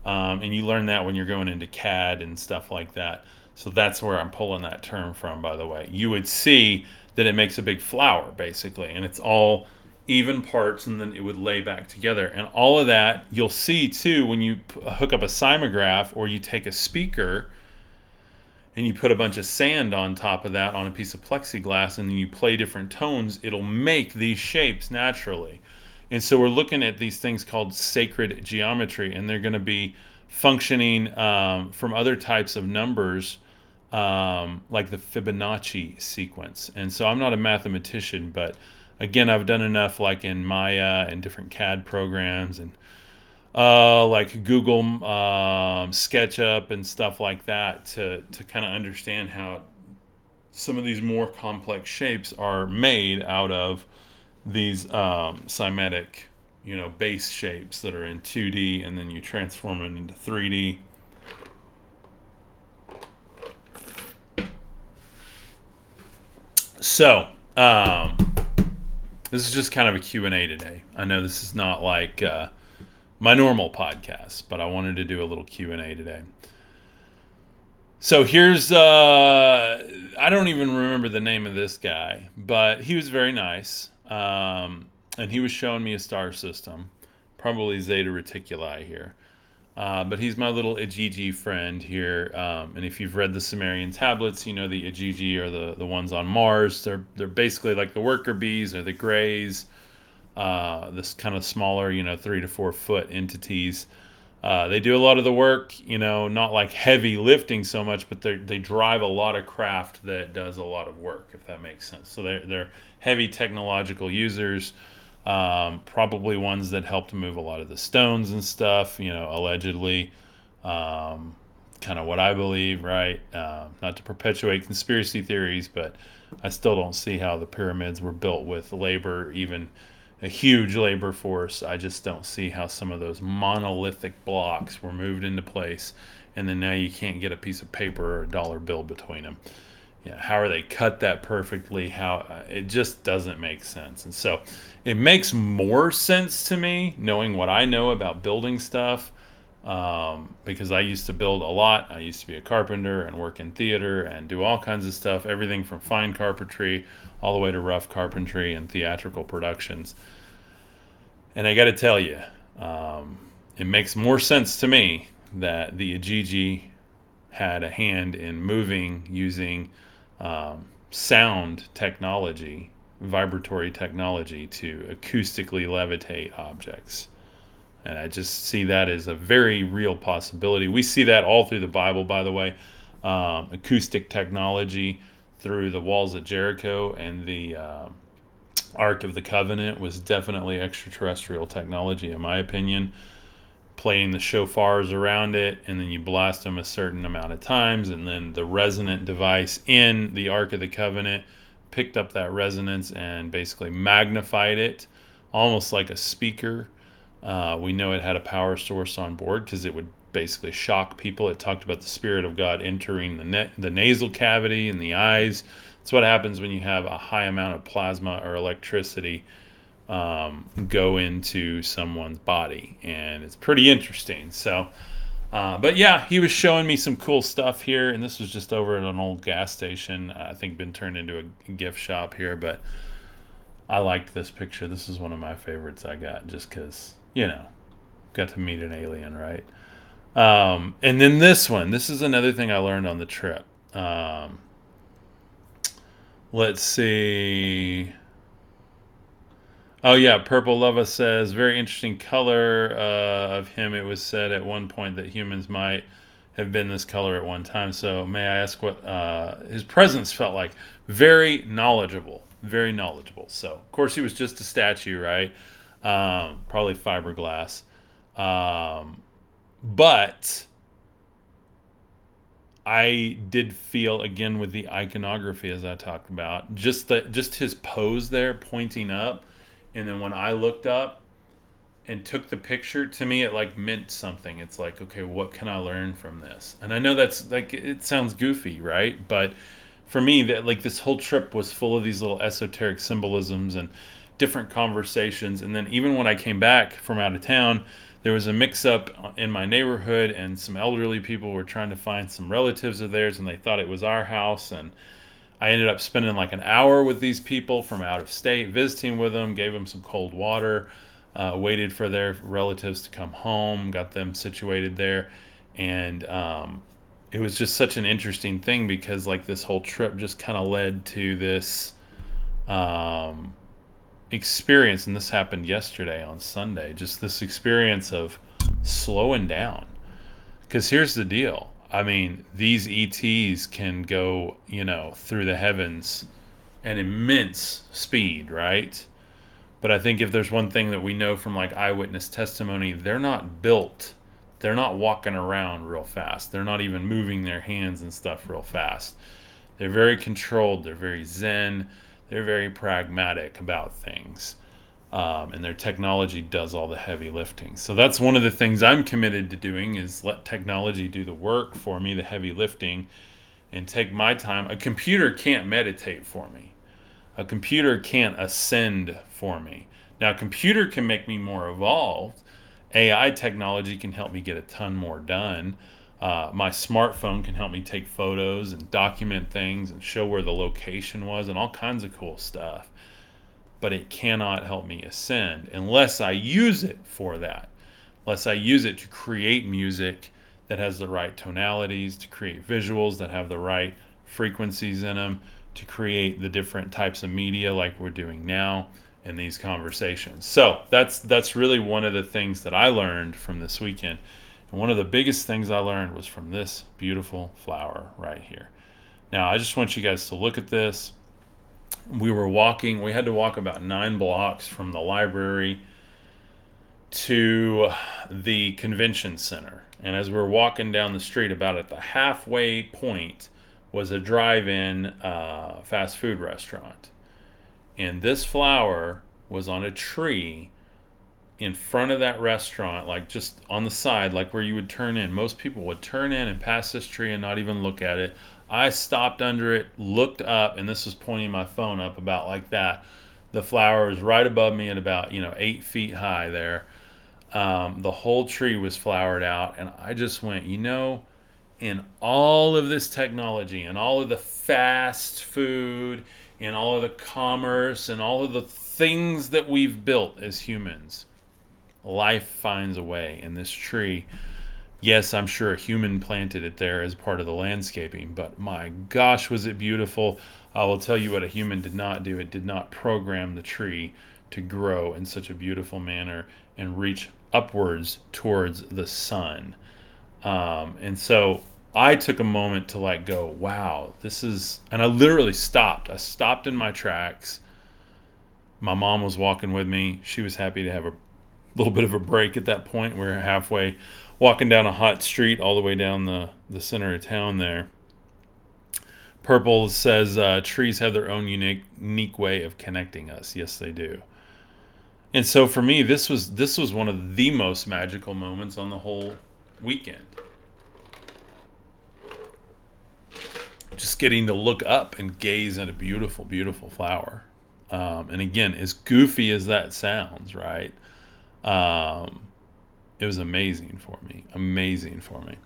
um, and you learn that when you're going into CAD and stuff like that so that's where I'm pulling that term from, by the way. You would see that it makes a big flower, basically, and it's all even parts, and then it would lay back together. And all of that you'll see too when you hook up a seismograph or you take a speaker and you put a bunch of sand on top of that on a piece of plexiglass and then you play different tones, it'll make these shapes naturally. And so we're looking at these things called sacred geometry, and they're going to be functioning um, from other types of numbers um, like the Fibonacci sequence. And so I'm not a mathematician, but again, I've done enough like in Maya and different CAD programs and uh, like Google um, SketchUp and stuff like that to, to kind of understand how some of these more complex shapes are made out of these um, cymatic, you know, base shapes that are in 2D and then you transform them into 3D So, um, this is just kind of a Q&A today. I know this is not like uh, my normal podcast, but I wanted to do a little Q&A today. So here's uh, I don't even remember the name of this guy, but he was very nice. Um, and he was showing me a star system, probably Zeta Reticuli here. Uh, but he's my little Igigi friend here. Um, and if you've read the Sumerian tablets, you know the Igigi are the, the ones on Mars. They're they're basically like the worker bees or the grays, uh, this kind of smaller, you know, three to four foot entities. Uh, they do a lot of the work, you know, not like heavy lifting so much, but they they drive a lot of craft that does a lot of work, if that makes sense. So they're they're heavy technological users. Um, probably ones that helped move a lot of the stones and stuff, you know, allegedly. Um, kind of what I believe, right? Uh, not to perpetuate conspiracy theories, but I still don't see how the pyramids were built with labor, even a huge labor force. I just don't see how some of those monolithic blocks were moved into place, and then now you can't get a piece of paper or a dollar bill between them. Yeah, how are they cut that perfectly? How uh, it just doesn't make sense. And so it makes more sense to me knowing what I know about building stuff um, because I used to build a lot. I used to be a carpenter and work in theater and do all kinds of stuff, everything from fine carpentry all the way to rough carpentry and theatrical productions. And I got to tell you, um, it makes more sense to me that the Igigi had a hand in moving using um, sound technology, vibratory technology to acoustically levitate objects. And I just see that as a very real possibility. We see that all through the Bible, by the way. Um, acoustic technology through the walls of Jericho and the uh, Ark of the Covenant was definitely extraterrestrial technology, in my opinion. Playing the shofars around it, and then you blast them a certain amount of times, and then the resonant device in the Ark of the Covenant picked up that resonance and basically magnified it, almost like a speaker uh, we know it had a power source on board because it would basically shock people. It talked about the Spirit of God entering the, ne- the nasal cavity and the eyes. That's what happens when you have a high amount of plasma or electricity um, go into someone's body. And it's pretty interesting. So, uh, but yeah, he was showing me some cool stuff here. And this was just over at an old gas station. I think been turned into a gift shop here. But I liked this picture. This is one of my favorites I got just because you know, got to meet an alien, right? Um, and then this one, this is another thing I learned on the trip. Um, let's see. Oh yeah, Purple Lava says very interesting color uh, of him. It was said at one point that humans might have been this color at one time. So may I ask what uh, his presence felt like? Very knowledgeable, very knowledgeable. So of course he was just a statue, right? um, probably fiberglass. Um, but I did feel again with the iconography as I talked about, just that just his pose there pointing up, and then when I looked up and took the picture, to me it like meant something. It's like, okay, what can I learn from this? And I know that's like it sounds goofy, right? But for me, that like this whole trip was full of these little esoteric symbolisms and different conversations. And then even when I came back from out of town, there was a mix up in my neighborhood, and some elderly people were trying to find some relatives of theirs, and they thought it was our house. And I ended up spending like an hour with these people from out of state, visiting with them, gave them some cold water, uh, waited for their relatives to come home, got them situated there. And um, it was just such an interesting thing because, like, this whole trip just kind of led to this. Um, experience, and this happened yesterday on Sunday, just this experience of slowing down. Because here's the deal I mean, these ETs can go, you know, through the heavens at immense speed, right? But I think if there's one thing that we know from like eyewitness testimony, they're not built. They're not walking around real fast. They're not even moving their hands and stuff real fast. They're very controlled. They're very zen they're very pragmatic about things. Um, and their technology does all the heavy lifting. So that's one of the things I'm committed to doing is let technology do the work for me, the heavy lifting, and take my time. A computer can't meditate for me. A computer can't ascend for me. Now, a computer can make me more evolved. AI technology can help me get a ton more done. Uh, my smartphone can help me take photos and document things and show where the location was and all kinds of cool stuff. But it cannot help me ascend unless I use it for that. Unless I use it to create music that has the right tonalities, to create visuals that have the right frequencies in them, to create the different types of media like we're doing now in these conversations. So that's that's really one of the things that I learned from this weekend and one of the biggest things I learned was from this beautiful flower right here. Now, I just want you guys to look at this we were walking, we had to walk about nine blocks from the library to the convention center. And as we were walking down the street, about at the halfway point was a drive in uh, fast food restaurant. And this flower was on a tree in front of that restaurant, like just on the side, like where you would turn in. Most people would turn in and pass this tree and not even look at it. I stopped under it, looked up, and this was pointing my phone up about like that. The flower was right above me at about, you know, eight feet high there. Um, the whole tree was flowered out, and I just went, you know, in all of this technology and all of the fast food and all of the commerce and all of the things that we've built as humans, life finds a way. And this tree, yes, I'm sure a human planted it there as part of the landscaping, but my gosh, was it beautiful. I will tell you what a human did not do. It did not program the tree to grow in such a beautiful manner and reach upwards towards the sun. Um, and so I took a moment to like go, wow, this is, and I literally stopped. I stopped in my tracks. My mom was walking with me. She was happy to have a little bit of a break at that point. We are halfway walking down a hot street all the way down the, the center of town there. Purple says uh, trees have their own unique, unique way of connecting us. Yes, they do. And so for me, this was this was one of the most magical moments on the whole weekend. Just getting to look up and gaze at a beautiful, beautiful flower. Um, and again, as goofy as that sounds, right? Um, it was amazing for me. Amazing for me.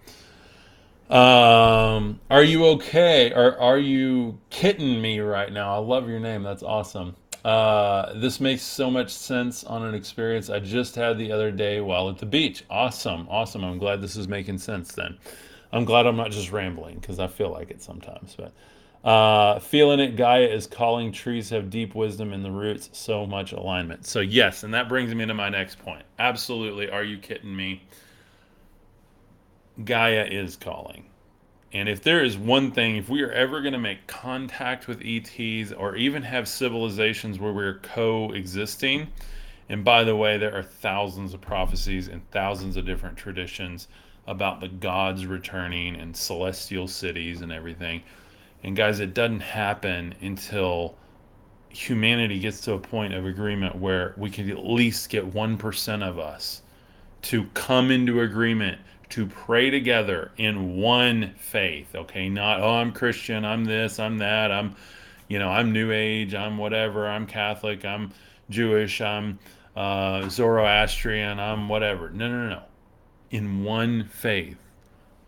Um, are you okay? Are are you kidding me right now? I love your name. That's awesome. Uh, this makes so much sense on an experience I just had the other day while at the beach. Awesome, awesome. I'm glad this is making sense then. I'm glad I'm not just rambling because I feel like it sometimes. But uh, feeling it, Gaia is calling trees have deep wisdom in the roots, so much alignment. So, yes, and that brings me to my next point. Absolutely. Are you kidding me? Gaia is calling. And if there is one thing, if we are ever going to make contact with ETs or even have civilizations where we're coexisting, and by the way, there are thousands of prophecies and thousands of different traditions about the gods returning and celestial cities and everything. And guys, it doesn't happen until humanity gets to a point of agreement where we can at least get 1% of us to come into agreement to pray together in one faith. Okay, not oh I'm Christian, I'm this, I'm that, I'm you know I'm New Age, I'm whatever, I'm Catholic, I'm Jewish, I'm uh, Zoroastrian, I'm whatever. No, no, no. In one faith,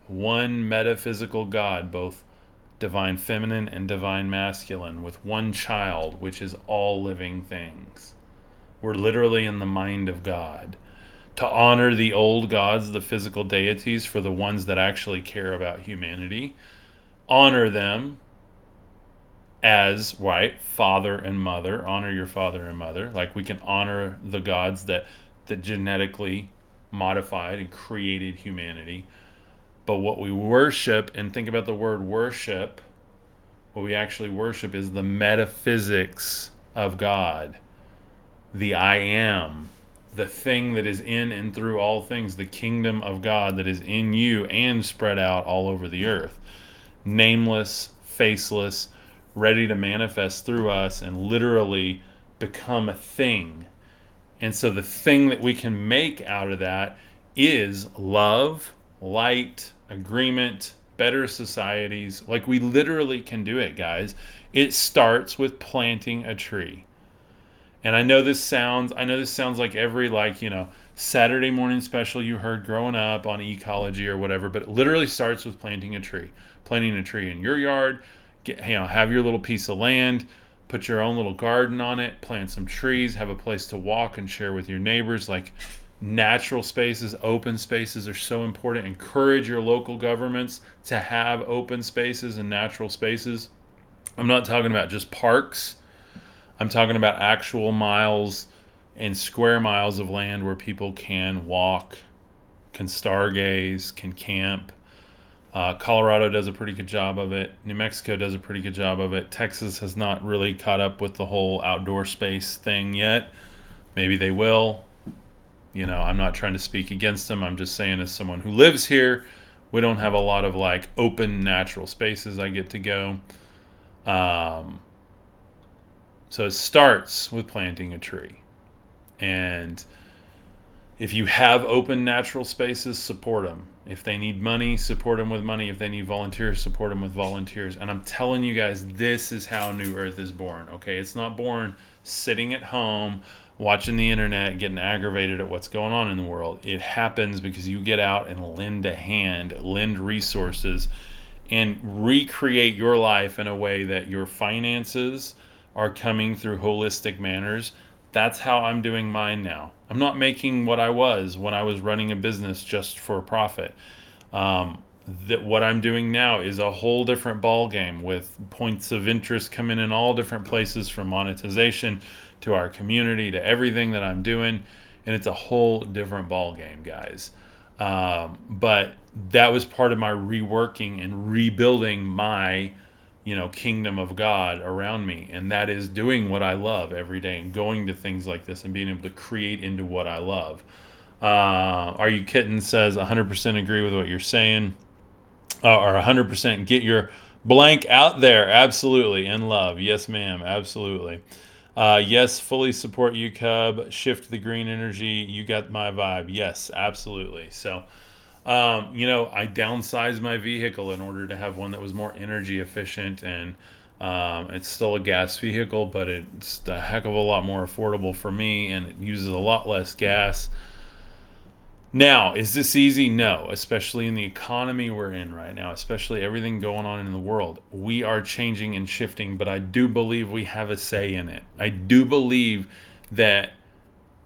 one metaphysical God, both divine feminine and divine masculine, with one child, which is all living things. We're literally in the mind of God to honor the old gods, the physical deities, for the ones that actually care about humanity. Honor them as, right, father and mother. Honor your father and mother. Like we can honor the gods that, that genetically modified and created humanity. But what we worship, and think about the word worship, what we actually worship is the metaphysics of God, the I am, the thing that is in and through all things, the kingdom of God that is in you and spread out all over the earth. Nameless, faceless, ready to manifest through us and literally become a thing. And so the thing that we can make out of that is love, light, agreement, better societies. Like we literally can do it, guys. It starts with planting a tree. And I know this sounds I know this sounds like every like, you know, Saturday morning special you heard growing up on ecology or whatever, but it literally starts with planting a tree. Planting a tree in your yard, get you know, have your little piece of land, put your own little garden on it, plant some trees, have a place to walk and share with your neighbors like natural spaces, open spaces are so important. Encourage your local governments to have open spaces and natural spaces. I'm not talking about just parks I'm talking about actual miles and square miles of land where people can walk, can stargaze, can camp. Uh, Colorado does a pretty good job of it. New Mexico does a pretty good job of it. Texas has not really caught up with the whole outdoor space thing yet. Maybe they will. You know, I'm not trying to speak against them. I'm just saying, as someone who lives here, we don't have a lot of like open natural spaces I get to go. Um, so it starts with planting a tree. And if you have open natural spaces, support them. If they need money, support them with money. If they need volunteers, support them with volunteers. And I'm telling you guys, this is how New Earth is born. Okay, it's not born sitting at home watching the internet, getting aggravated at what's going on in the world. It happens because you get out and lend a hand, lend resources, and recreate your life in a way that your finances are coming through holistic manners. That's how I'm doing mine now. I'm not making what I was when I was running a business just for profit. Um, that what I'm doing now is a whole different ball game with points of interest coming in all different places from monetization to our community to everything that I'm doing, and it's a whole different ball game, guys. Um, but that was part of my reworking and rebuilding my you know kingdom of god around me. And that is doing what i love every day and going to things like this and being able to create into what i love. Uh, are you kitten says 100% agree with what you're saying uh, or 100% get your blank out there. Absolutely. In love. Yes ma'am. Absolutely uh, yes fully support you cub. Shift the green energy. You got my vibe. Yes absolutely. So um, you know, I downsized my vehicle in order to have one that was more energy efficient, and um, it's still a gas vehicle, but it's a heck of a lot more affordable for me, and it uses a lot less gas. Now, is this easy? No, especially in the economy we're in right now, especially everything going on in the world. We are changing and shifting, but I do believe we have a say in it. I do believe that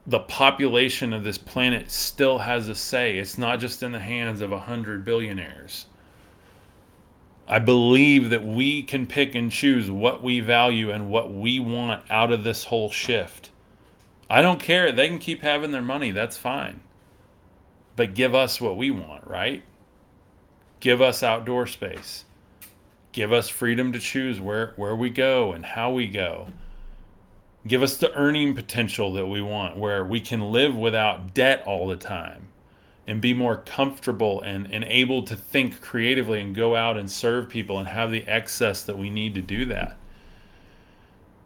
the population of this planet still has a say. It's not just in the hands of a hundred billionaires. I believe that we can pick and choose what we value and what we want out of this whole shift. I don't care. They can keep having their money. That's fine. But give us what we want, right? Give us outdoor space. Give us freedom to choose where, where we go and how we go give us the earning potential that we want where we can live without debt all the time and be more comfortable and, and able to think creatively and go out and serve people and have the excess that we need to do that.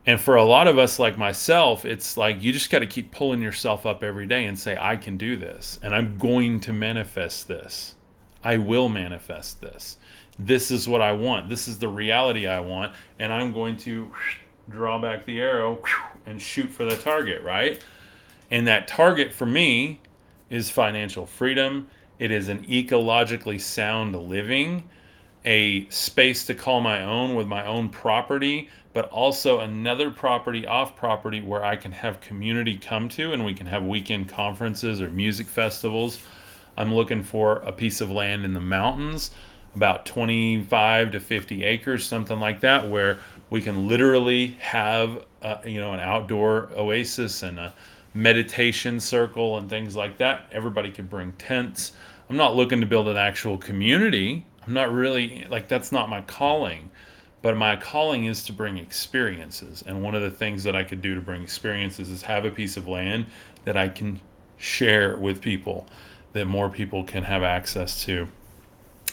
And for a lot of us, like myself, it's like you just got to keep pulling yourself up every day and say, I can do this and I'm going to manifest this. I will manifest this. This is what I want. This is the reality I want. And I'm going to draw back the arrow and shoot for the target, right? And that target for me is financial freedom. It is an ecologically sound living, a space to call my own with my own property, but also another property off property where I can have community come to and we can have weekend conferences or music festivals. I'm looking for a piece of land in the mountains, about 25 to 50 acres, something like that, where we can literally have uh, you know an outdoor oasis and a meditation circle and things like that. Everybody could bring tents. I'm not looking to build an actual community. I'm not really like that's not my calling. But my calling is to bring experiences. And one of the things that I could do to bring experiences is have a piece of land that I can share with people that more people can have access to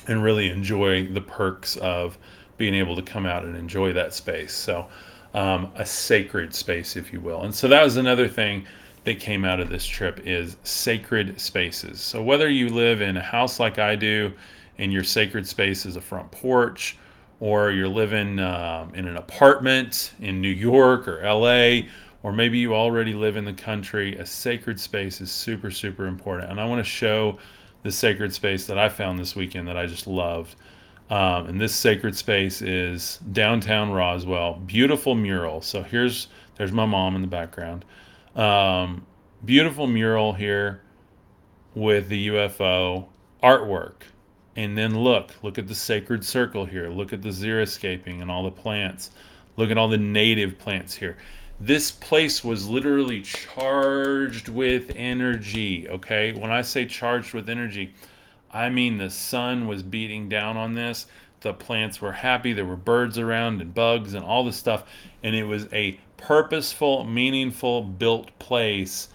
and really enjoy the perks of being able to come out and enjoy that space. So, um, a sacred space, if you will. And so that was another thing that came out of this trip is sacred spaces. So whether you live in a house like I do, and your sacred space is a front porch, or you're living um, in an apartment in New York or LA, or maybe you already live in the country, a sacred space is super, super important. And I want to show the sacred space that I found this weekend that I just loved. Um, and this sacred space is downtown Roswell. Beautiful mural. So here's there's my mom in the background. Um, beautiful mural here with the UFO artwork. And then look, look at the sacred circle here. Look at the xeriscaping and all the plants. Look at all the native plants here. This place was literally charged with energy. Okay, when I say charged with energy, I mean, the sun was beating down on this. The plants were happy. There were birds around and bugs and all this stuff. And it was a purposeful, meaningful, built place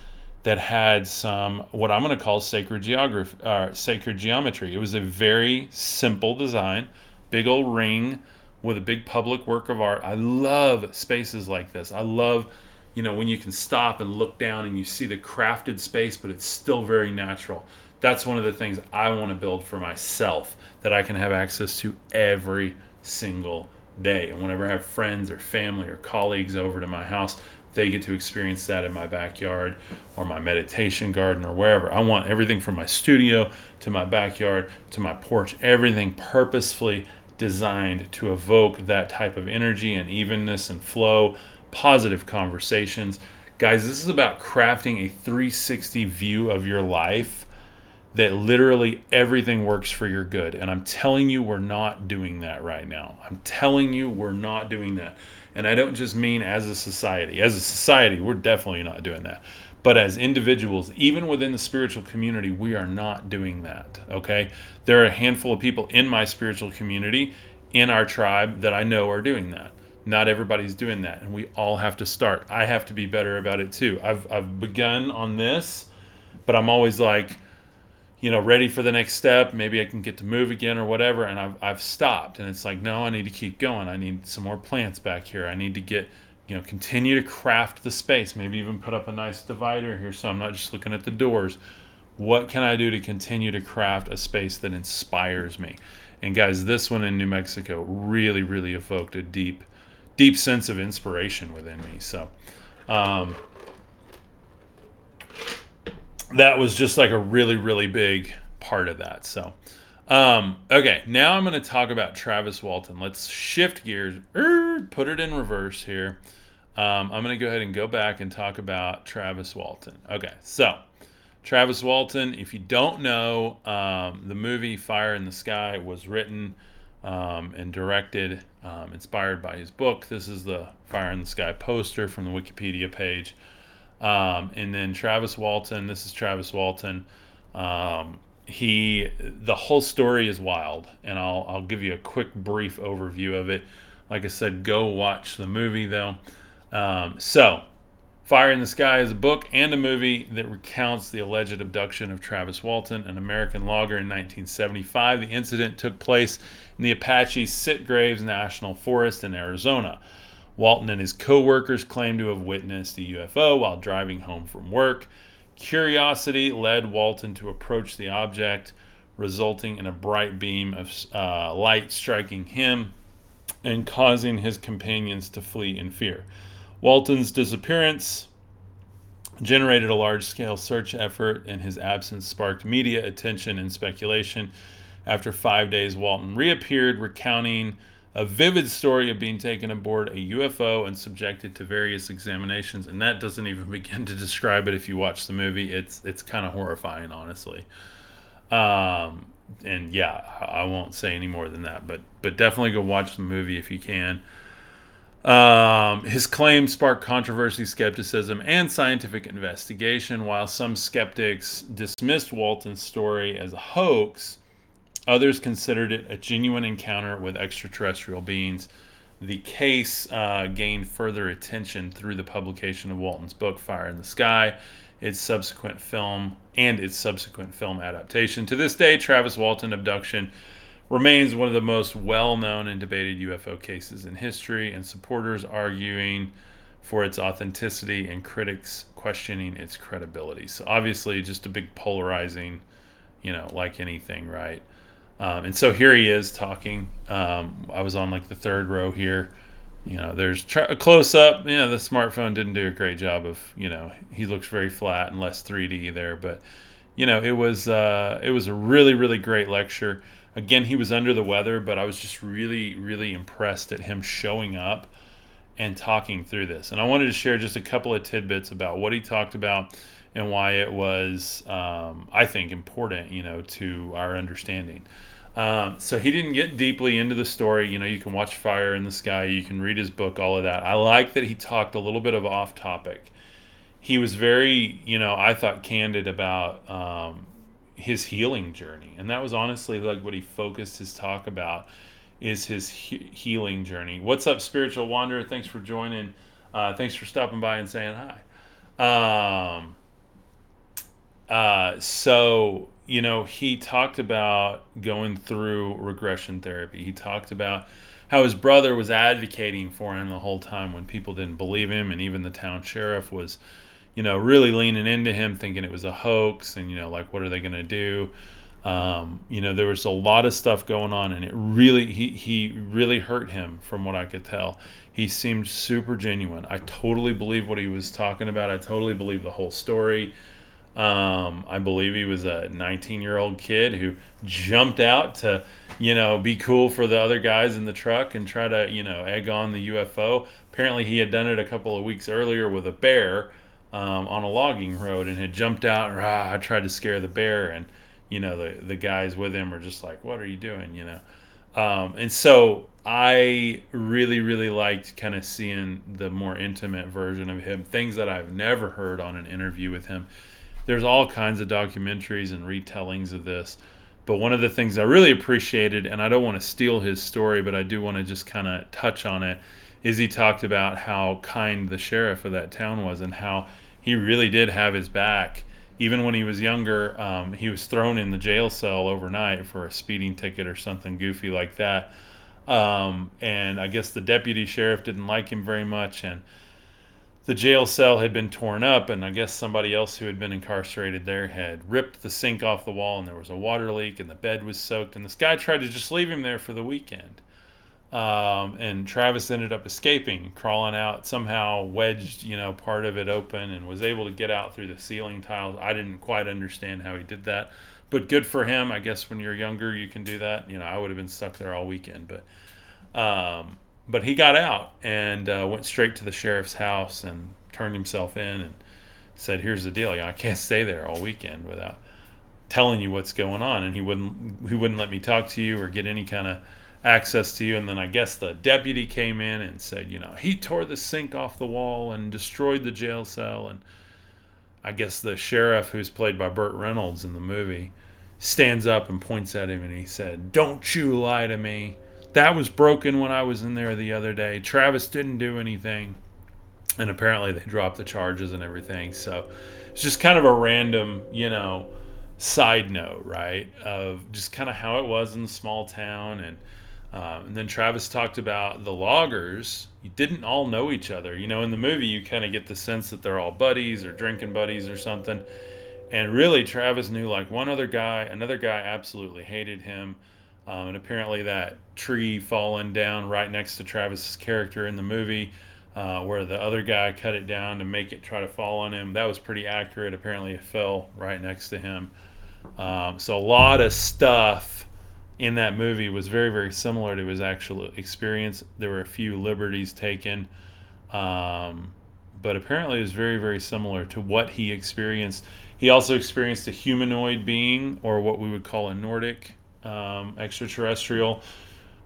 that had some what I'm going to call sacred geography, uh, sacred geometry. It was a very simple design, big old ring with a big public work of art. I love spaces like this. I love, you know, when you can stop and look down and you see the crafted space, but it's still very natural. That's one of the things I want to build for myself that I can have access to every single day. And whenever I have friends or family or colleagues over to my house, they get to experience that in my backyard or my meditation garden or wherever. I want everything from my studio to my backyard to my porch, everything purposefully designed to evoke that type of energy and evenness and flow, positive conversations. Guys, this is about crafting a 360 view of your life that literally everything works for your good. And I'm telling you, we're not doing that right now. I'm telling you, we're not doing that. And I don't just mean as a society. As a society, we're definitely not doing that. But as individuals, even within the spiritual community, we are not doing that. Okay. There are a handful of people in my spiritual community, in our tribe, that I know are doing that. Not everybody's doing that. And we all have to start. I have to be better about it too. I've, I've begun on this, but I'm always like, you know, ready for the next step. Maybe I can get to move again or whatever. And I've, I've stopped. And it's like, no, I need to keep going. I need some more plants back here. I need to get, you know, continue to craft the space. Maybe even put up a nice divider here so I'm not just looking at the doors. What can I do to continue to craft a space that inspires me? And guys, this one in New Mexico really, really evoked a deep, deep sense of inspiration within me. So, um, that was just like a really, really big part of that. So, um, okay, now I'm going to talk about Travis Walton. Let's shift gears, er, put it in reverse here. Um, I'm going to go ahead and go back and talk about Travis Walton. Okay, so Travis Walton, if you don't know, um, the movie Fire in the Sky was written um, and directed, um, inspired by his book. This is the Fire in the Sky poster from the Wikipedia page. Um, and then Travis Walton. This is Travis Walton. Um, he, the whole story is wild, and I'll I'll give you a quick brief overview of it. Like I said, go watch the movie though. Um, so, Fire in the Sky is a book and a movie that recounts the alleged abduction of Travis Walton, an American logger in 1975. The incident took place in the Apache Sitgreaves National Forest in Arizona. Walton and his co workers claimed to have witnessed a UFO while driving home from work. Curiosity led Walton to approach the object, resulting in a bright beam of uh, light striking him and causing his companions to flee in fear. Walton's disappearance generated a large scale search effort, and his absence sparked media attention and speculation. After five days, Walton reappeared, recounting a vivid story of being taken aboard a UFO and subjected to various examinations, and that doesn't even begin to describe it. If you watch the movie, it's it's kind of horrifying, honestly. Um, and yeah, I won't say any more than that, but but definitely go watch the movie if you can. Um, his claim sparked controversy, skepticism, and scientific investigation. While some skeptics dismissed Walton's story as a hoax, Others considered it a genuine encounter with extraterrestrial beings. The case uh, gained further attention through the publication of Walton's book, Fire in the Sky, its subsequent film, and its subsequent film adaptation. To this day, Travis Walton abduction remains one of the most well known and debated UFO cases in history, and supporters arguing for its authenticity and critics questioning its credibility. So, obviously, just a big polarizing, you know, like anything, right? Um, and so here he is talking. Um, I was on like the third row here. You know, there's a close up. You know, the smartphone didn't do a great job of. You know, he looks very flat and less 3D there, but you know, it was uh, it was a really really great lecture. Again, he was under the weather, but I was just really really impressed at him showing up and talking through this. And I wanted to share just a couple of tidbits about what he talked about and why it was, um, I think, important, you know, to our understanding. Um, so he didn't get deeply into the story. You know, you can watch Fire in the Sky, you can read his book, all of that. I like that he talked a little bit of off topic. He was very, you know, I thought candid about, um, his healing journey, and that was honestly like what he focused his talk about is his he- healing journey. What's up, spiritual wanderer? Thanks for joining. Uh, thanks for stopping by and saying hi. Um, uh, so you know, he talked about going through regression therapy. He talked about how his brother was advocating for him the whole time when people didn't believe him, and even the town sheriff was, you know, really leaning into him, thinking it was a hoax, and you know, like, what are they going to do? Um, you know, there was a lot of stuff going on, and it really he he really hurt him, from what I could tell. He seemed super genuine. I totally believe what he was talking about. I totally believe the whole story. Um, I believe he was a 19 year old kid who jumped out to, you know, be cool for the other guys in the truck and try to, you know, egg on the UFO. Apparently, he had done it a couple of weeks earlier with a bear um, on a logging road and had jumped out and tried to scare the bear. And, you know, the, the guys with him are just like, what are you doing, you know? Um, and so I really, really liked kind of seeing the more intimate version of him, things that I've never heard on an interview with him there's all kinds of documentaries and retellings of this. But one of the things I really appreciated, and I don't want to steal his story, but I do want to just kind of touch on it, is he talked about how kind the sheriff of that town was and how he really did have his back. Even when he was younger, um, he was thrown in the jail cell overnight for a speeding ticket or something goofy like that. Um, and I guess the deputy sheriff didn't like him very much. And the jail cell had been torn up, and I guess somebody else who had been incarcerated there had ripped the sink off the wall, and there was a water leak, and the bed was soaked. And this guy tried to just leave him there for the weekend. Um, and Travis ended up escaping, crawling out, somehow wedged, you know, part of it open, and was able to get out through the ceiling tiles. I didn't quite understand how he did that, but good for him. I guess when you're younger, you can do that. You know, I would have been stuck there all weekend, but um, but he got out and uh, went straight to the sheriff's house and turned himself in and said, "Here's the deal. I can't stay there all weekend without telling you what's going on." And he wouldn't he wouldn't let me talk to you or get any kind of access to you. And then I guess the deputy came in and said, you know, he tore the sink off the wall and destroyed the jail cell. And I guess the sheriff, who's played by Burt Reynolds in the movie, stands up and points at him and he said, "Don't you lie to me." That was broken when I was in there the other day. Travis didn't do anything. And apparently they dropped the charges and everything. So it's just kind of a random, you know, side note, right? Of just kind of how it was in the small town. And, um, and then Travis talked about the loggers. You didn't all know each other. You know, in the movie, you kind of get the sense that they're all buddies or drinking buddies or something. And really, Travis knew like one other guy. Another guy absolutely hated him. Um, and apparently, that tree falling down right next to Travis's character in the movie, uh, where the other guy cut it down to make it try to fall on him, that was pretty accurate. Apparently, it fell right next to him. Um, so, a lot of stuff in that movie was very, very similar to his actual experience. There were a few liberties taken, um, but apparently, it was very, very similar to what he experienced. He also experienced a humanoid being, or what we would call a Nordic um, extraterrestrial,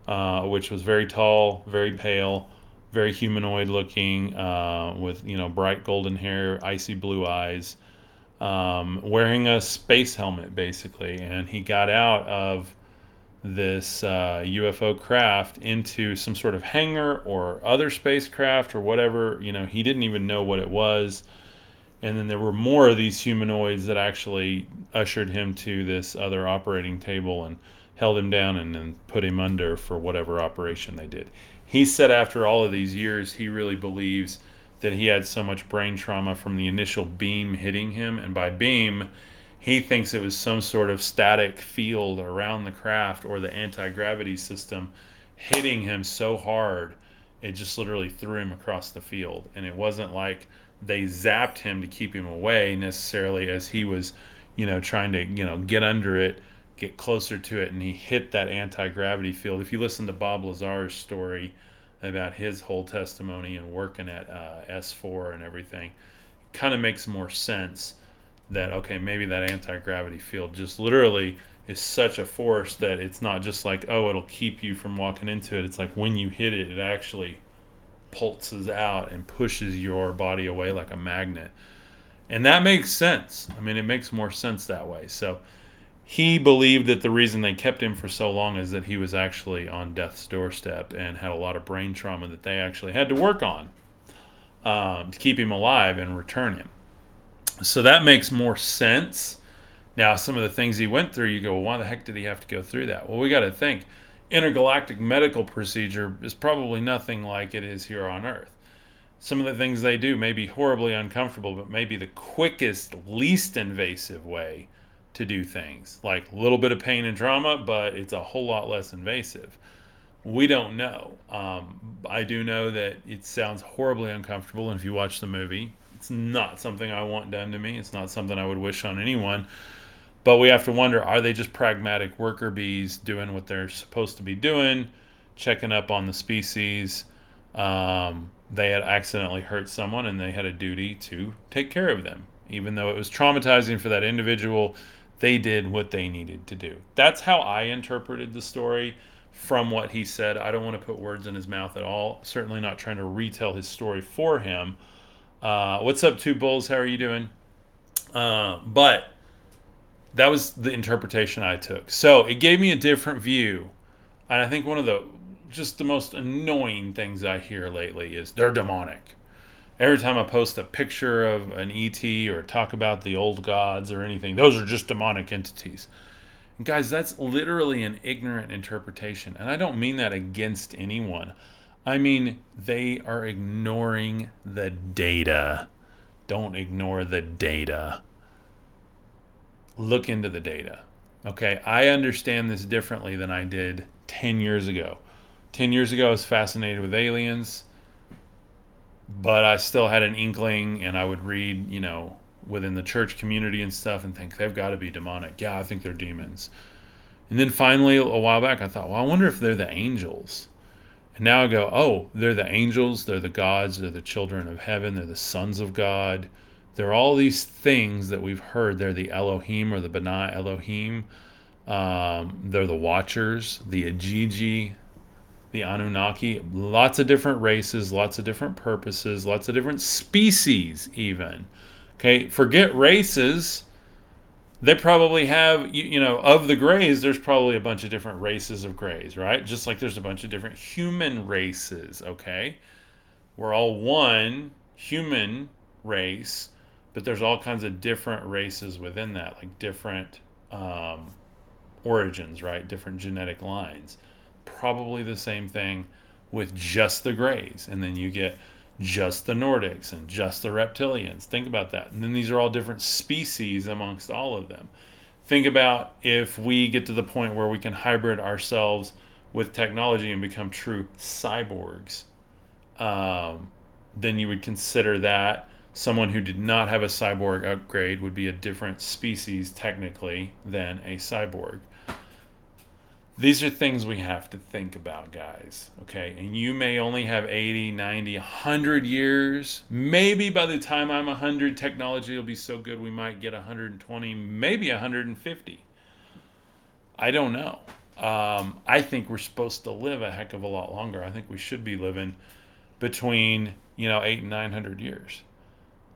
uh, which was very tall, very pale, very humanoid looking, uh, with you know bright golden hair, icy blue eyes, um, wearing a space helmet basically, and he got out of this uh, UFO craft into some sort of hangar or other spacecraft or whatever. You know, he didn't even know what it was and then there were more of these humanoids that actually ushered him to this other operating table and held him down and then put him under for whatever operation they did. He said after all of these years, he really believes that he had so much brain trauma from the initial beam hitting him, and by beam, he thinks it was some sort of static field around the craft or the anti gravity system hitting him so hard it just literally threw him across the field. And it wasn't like they zapped him to keep him away necessarily as he was, you know, trying to, you know, get under it, get closer to it, and he hit that anti gravity field. If you listen to Bob Lazar's story about his whole testimony and working at uh, S4 and everything, kind of makes more sense that, okay, maybe that anti gravity field just literally is such a force that it's not just like, oh, it'll keep you from walking into it. It's like when you hit it, it actually pulses out and pushes your body away like a magnet. And that makes sense. I mean, it makes more sense that way. So, he believed that the reason they kept him for so long is that he was actually on death's doorstep and had a lot of brain trauma that they actually had to work on um, to keep him alive and return him. So that makes more sense. Now, some of the things he went through, you go, well, why the heck did he have to go through that? Well, we got to think intergalactic medical procedure is probably nothing like it is here on Earth. Some of the things they do may be horribly uncomfortable, but maybe the quickest, least invasive way to do things. Like a little bit of pain and trauma, but it's a whole lot less invasive. We don't know. Um, I do know that it sounds horribly uncomfortable. And if you watch the movie, it's not something I want done to me. It's not something I would wish on anyone. But we have to wonder are they just pragmatic worker bees doing what they're supposed to be doing, checking up on the species? Um, they had accidentally hurt someone and they had a duty to take care of them. Even though it was traumatizing for that individual, they did what they needed to do. That's how I interpreted the story from what he said. I don't want to put words in his mouth at all. Certainly not trying to retell his story for him. Uh, what's up, two bulls? How are you doing? Uh, but that was the interpretation I took. So it gave me a different view. And I think one of the just the most annoying things I hear lately is they're demonic every time I post a picture of an ET or talk about the old gods or anything, those are just demonic entities. And guys, that's literally an ignorant interpretation. And I don't mean that against anyone. I mean, they are ignoring the data. Don't ignore the data. Look into the data. Okay, I understand this differently than I did 10 years ago. 10 years ago, I was fascinated with aliens but I still had an inkling, and I would read, you know, within the church community and stuff, and think they've got to be demonic. Yeah, I think they're demons. And then finally, a while back, I thought, well, I wonder if they're the angels. And now I go, oh, they're the angels, they're the gods, they're the children of heaven, they're the sons of God. They're all these things that we've heard. They're the Elohim or the B'nai Elohim. Um, they're the Watchers, the Igigi, the Anunnaki, lots of different races, lots of different purposes, lots of different species, even. Okay, forget races. They probably have, you, you know, of the grays, there's probably a bunch of different races of grays, right? Just like there's a bunch of different human races, okay? We're all one human race, but there's all kinds of different races within that, like different um, origins, right? Different genetic lines probably the same thing with just the grays. And then you get just the Nordics and just the reptilians. Think about that. And then these are all different species amongst all of them. Think about if we get to the point where we can hybrid ourselves with technology and become true cyborgs, um, then you would consider that someone who did not have a cyborg upgrade would be a different species technically than a cyborg these are things we have to think about, guys. Okay. And you may only have 80, 90, 100 years. Maybe by the time I'm 100, technology will be so good we might get 120, maybe 150. I don't know. Um, I think we're supposed to live a heck of a lot longer. I think we should be living between, you know, eight and 900 years.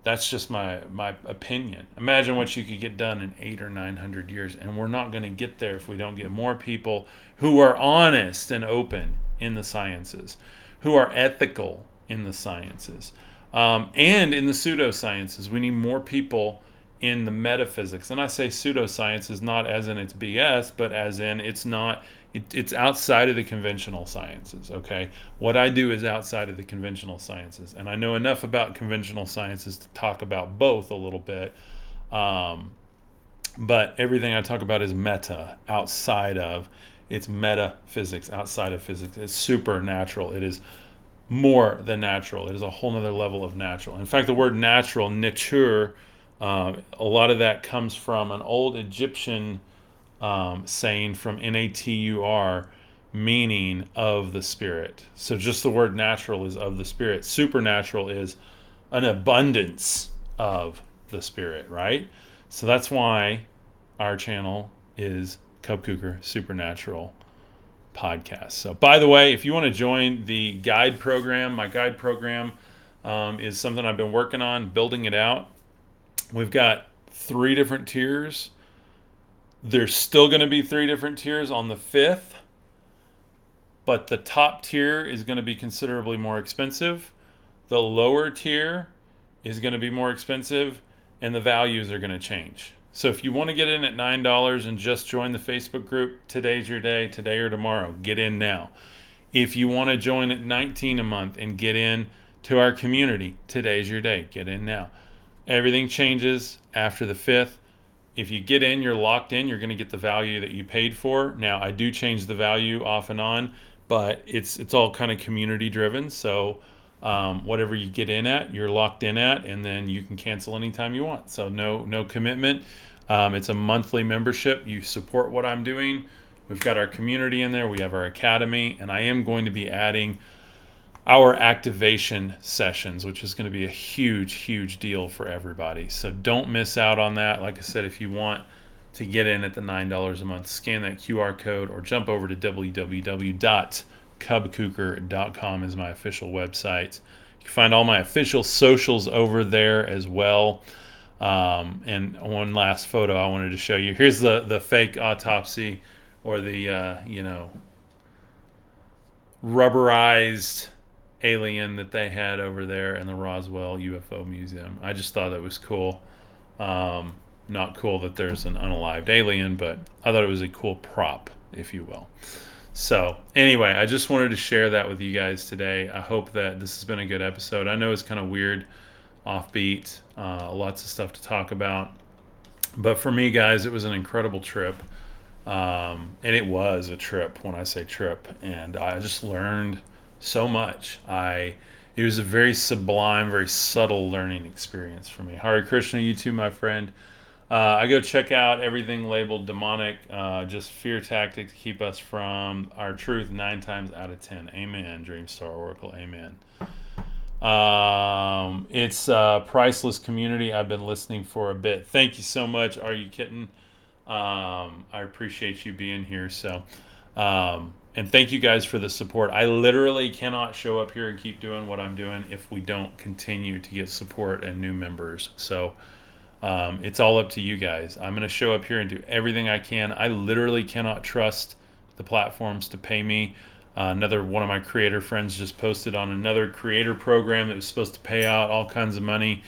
That's just my my opinion. Imagine what you could get done in eight or nine hundred years, and we're not going to get there if we don't get more people who are honest and open in the sciences, who are ethical in the sciences, um, and in the pseudosciences. We need more people in the metaphysics, and I say pseudosciences not as in it's BS, but as in it's not it, it's outside of the conventional sciences okay? What i do is outside of the conventional sciences. And i know enough about conventional sciences to talk about both a little bit um, but everything i talk about is meta outside of it's metaphysics outside of physics. It's supernatural. It is more than natural. It is a whole nother level of natural. In fact the word natural nature uh, a lot of that comes from an old egyptian um, saying from N-A-T-U-R, meaning of the spirit. So just the word natural is of the spirit. Supernatural is an abundance of the spirit, right? So that's why our channel is Cub Kuker Supernatural podcast. So, by the way, if you want to join the guide program, my guide program um, is something I've been working on, building it out. We've got three different tiers There's still going to be three different tiers on the 5th, but the top tier is going to be considerably more expensive. The lower tier is going to be more expensive, and the values are going to change. So if you want to get in at $9 and just join the Facebook group, today's your day, today or tomorrow, get in now. If you want to join at 19 a month and get in to our community, today's your day, get in now. Everything changes after the 5th if you get in, you're locked in. You're going to get the value that you paid for. Now, I do change the value off and on, but it's it's all kind of community driven. So um, whatever you get in at, you're locked in at, and then you can cancel anytime you want. So no no commitment. Um, it's a monthly membership. You support what I'm doing. We've got our community in there. We have our academy, and I am going to be adding our activation sessions, which is going to be a huge, huge deal for everybody. So don't miss out on that. Like I said, if you want to get in at the $9 a month, scan that QR code or jump over to www.cubkuker.com is my official website. You can find all my official socials over there as well. Um, and one last photo I wanted to show you. Here's the, the fake autopsy or the, uh, you know, rubberized alien that they had over there in the Roswell UFO Museum. I just thought that was cool. Um, not cool that there's an unalived alien, but I thought it was a cool prop, if you will. So, anyway, I just wanted to share that with you guys today. I hope that this has been a good episode. I know it's kind of weird, offbeat, uh, lots of stuff to talk about. But for me, guys, it was an incredible trip. Um, and it was a trip when I say trip. And I just learned so much. I it was a very sublime, very subtle learning experience for me. Hare Krishna, you too, my friend. Uh, I go check out everything labeled demonic, uh, just fear tactic to keep us from our truth nine times out of ten. Amen. Dream Star Oracle. Amen. Um, it's a priceless community. I've been listening for a bit. Thank you so much. Are you kidding? Um, I appreciate you being here. So, um, and thank you guys for the support. I literally cannot show up here and keep doing what I'm doing if we don't continue to get support and new members. So um, it's all up to you guys. I'm going to show up here and do everything I can. I literally cannot trust the platforms to pay me. Uh, another one of my creator friends just posted on another creator program that was supposed to pay out all kinds of money,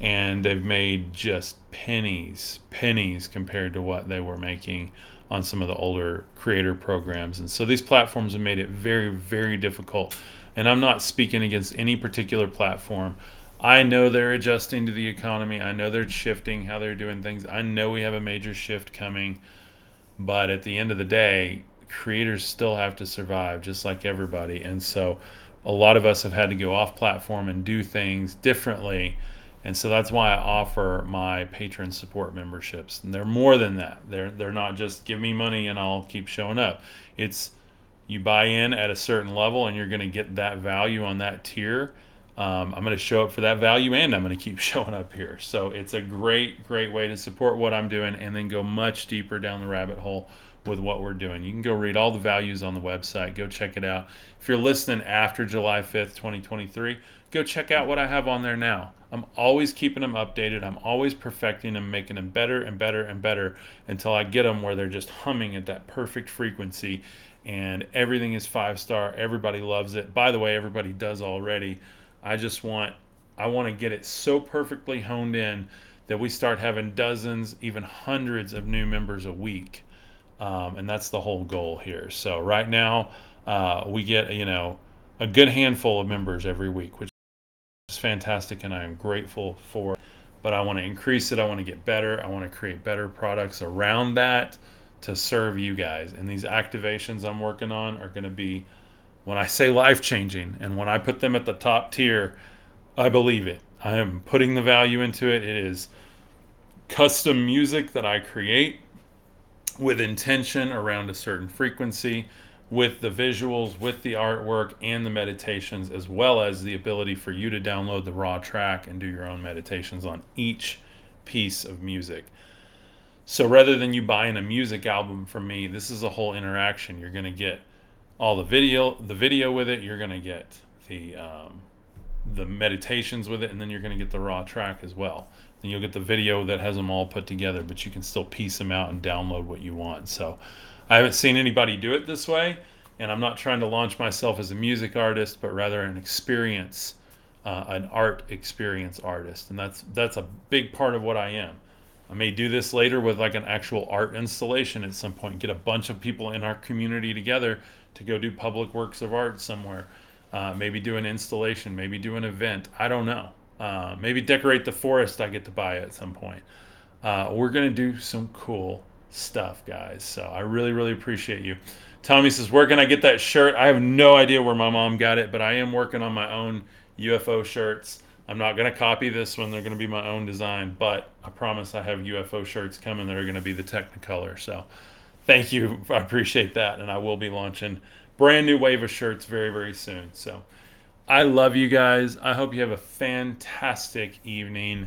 and they've made just pennies, pennies compared to what they were making on some of the older creator programs. And so these platforms have made it very, very difficult. And I'm not speaking against any particular platform. I know they're adjusting to the economy. I know they're shifting how they're doing things. I know we have a major shift coming. But at the end of the day, creators still have to survive just like everybody. And so a lot of us have had to go off platform and do things differently and so that's why I offer my patron support memberships. And they're more than that. They're they're not just give me money and I'll keep showing up. It's you buy in at a certain level and you're going to get that value on that tier. Um, I'm going to show up for that value and I'm going to keep showing up here. So it's a great, great way to support what I'm doing and then go much deeper down the rabbit hole with what we're doing. You can go read all the values on the website. Go check it out. If you're listening after July 5th, 2023, go check out what I have on there now. I'm always keeping them updated. I'm always perfecting them, making them better and better and better until I get them where they're just humming at that perfect frequency and everything is five star. Everybody loves it. By the way, everybody does already. I just want I want to get it so perfectly honed in that we start having dozens, even hundreds of new members a week. Um, and that's the whole goal here. So right now, uh, we get you know a good handful of members every week, which is fantastic and I am grateful for. But I want to increase it. I want to get better. I want to create better products around that to serve you guys. And these activations I'm working on are going to be, when I say life changing and when I put them at the top tier, I believe it. I am putting the value into it. It is custom music that I create with intention around a certain frequency with the visuals, with the artwork, and the meditations, as well as the ability for you to download the raw track and do your own meditations on each piece of music. So rather than you buying a music album from me, this is a whole interaction. You're going to get all the video, the video with it. You're going to get the um, the meditations with it, and then you're going to get the raw track as well. Then you'll get the video that has them all put together, but you can still piece them out and download what you want. So I haven't seen anybody do it this way, and I'm not trying to launch myself as a music artist, but rather an experience, uh, an art experience artist, and that's that's a big part of what I am. I may do this later with like an actual art installation at some point. Get a bunch of people in our community together to go do public works of art somewhere. Uh, maybe do an installation. Maybe do an event. I don't know. Uh, maybe decorate the forest I get to buy at some point. Uh, we're gonna do some cool stuff, guys. So I really, really appreciate you. Tommy says, "Where can I get that shirt?" I have no idea where my mom got it, but I am working on my own UFO shirts. I'm not going to copy this one. They're going to be my own design, but I promise I have UFO shirts coming that are going to be the Technicolor. So thank you. I appreciate that. And I will be launching brand new wave of shirts very, very soon. So I love you guys. I hope you have a fantastic evening.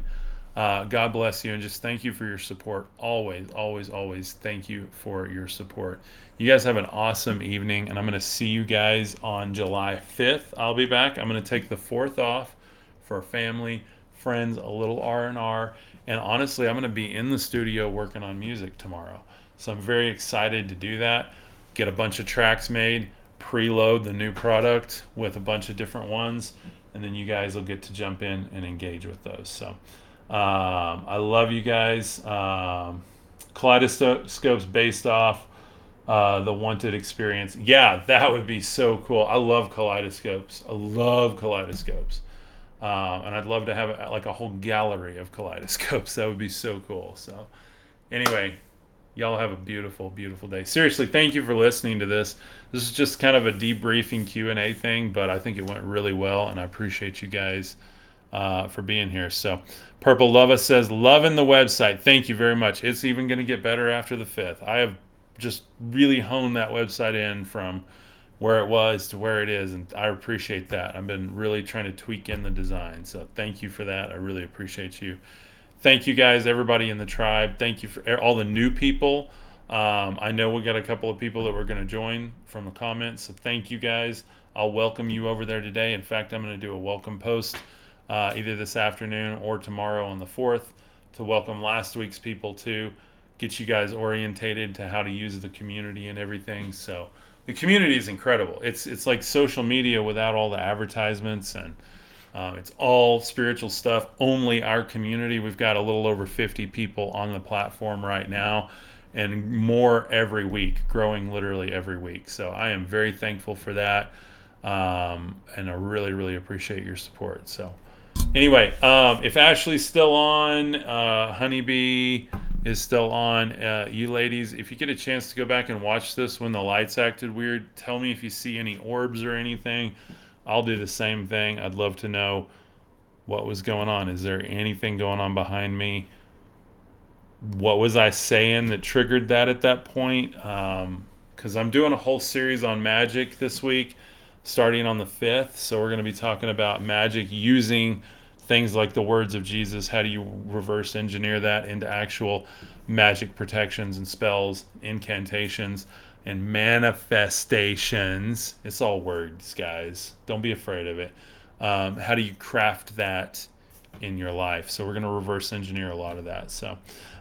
Uh, God bless you and just thank you for your support. Always, always, always thank you for your support. You guys have an awesome evening, and I'm going to see you guys on July 5th. I'll be back. I'm going to take the 4th off for family, friends, a little R&R, and honestly, I'm going to be in the studio working on music tomorrow. So I'm very excited to do that. Get a bunch of tracks made, preload the new product with a bunch of different ones, and then you guys will get to jump in and engage with those. So um, I love you guys. Um, Kaleidoscope's based off uh, the Wanted experience. Yeah, that would be so cool. I love kaleidoscopes. I love kaleidoscopes. Um, and I'd love to have like a whole gallery of kaleidoscopes. That would be so cool. So, anyway, y'all have a beautiful, beautiful day. Seriously, thank you for listening to this. This is just kind of a debriefing Q and A thing, but I think it went really well, and I appreciate you guys uh, for being here. So, Purple Lova says, "Loving the website. Thank you very much. It's even going to get better after the fifth. I have just really honed that website in from." where it was to where it is and i appreciate that i've been really trying to tweak in the design so thank you for that i really appreciate you thank you guys everybody in the tribe thank you for all the new people um, i know we got a couple of people that were going to join from the comments so thank you guys i'll welcome you over there today in fact i'm going to do a welcome post uh, either this afternoon or tomorrow on the 4th to welcome last week's people to get you guys orientated to how to use the community and everything so the community is incredible. It's it's like social media without all the advertisements and um, it's all spiritual stuff. Only our community. We've got a little over 50 people on the platform right now, and more every week, growing literally every week. So I am very thankful for that, um, and I really really appreciate your support. So anyway, um, if Ashley's still on, uh, Honeybee is still on. Uh, you ladies, if you get a chance to go back and watch this when the lights acted weird, tell me if you see any orbs or anything. I'll do the same thing. I'd love to know what was going on. Is there anything going on behind me? What was I saying that triggered that at that point? Because um, I'm doing a whole series on magic this week, starting on the 5th. So we're going to be talking about magic using things like the words of Jesus. How do you reverse engineer that into actual magic protections and spells, incantations, and manifestations? It's all words, guys. Don't be afraid of it. Um, how do you craft that in your life? So we're going to reverse engineer a lot of that. So.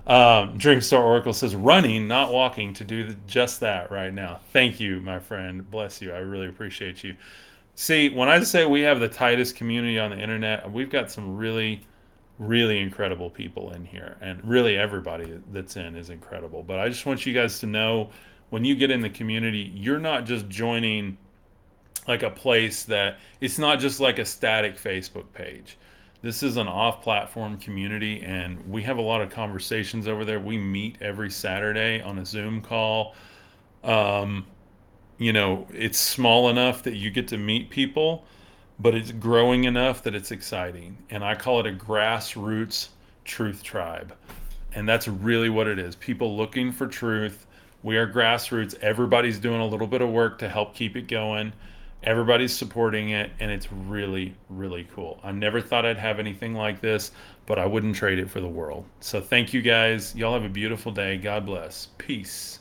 Um, Dreamstar Oracle says, running, not walking, to do just that right now. Thank you, my friend. Bless you. I really appreciate you. See, when I say we have the tightest community on the internet, we've got some really, really incredible people in here. And really, everybody that's in is incredible. But I just want you guys to know when you get in the community, you're not just joining like a place that it's not just like a static Facebook page. This is an off platform community, and we have a lot of conversations over there. We meet every Saturday on a Zoom call. Um, you know, it's small enough that you get to meet people, but it's growing enough that it's exciting. And I call it a grassroots truth tribe. And that's really what it is people looking for truth. We are grassroots. Everybody's doing a little bit of work to help keep it going. Everybody's supporting it, and it's really, really cool. I never thought I'd have anything like this, but I wouldn't trade it for the world. So, thank you guys. Y'all have a beautiful day. God bless. Peace.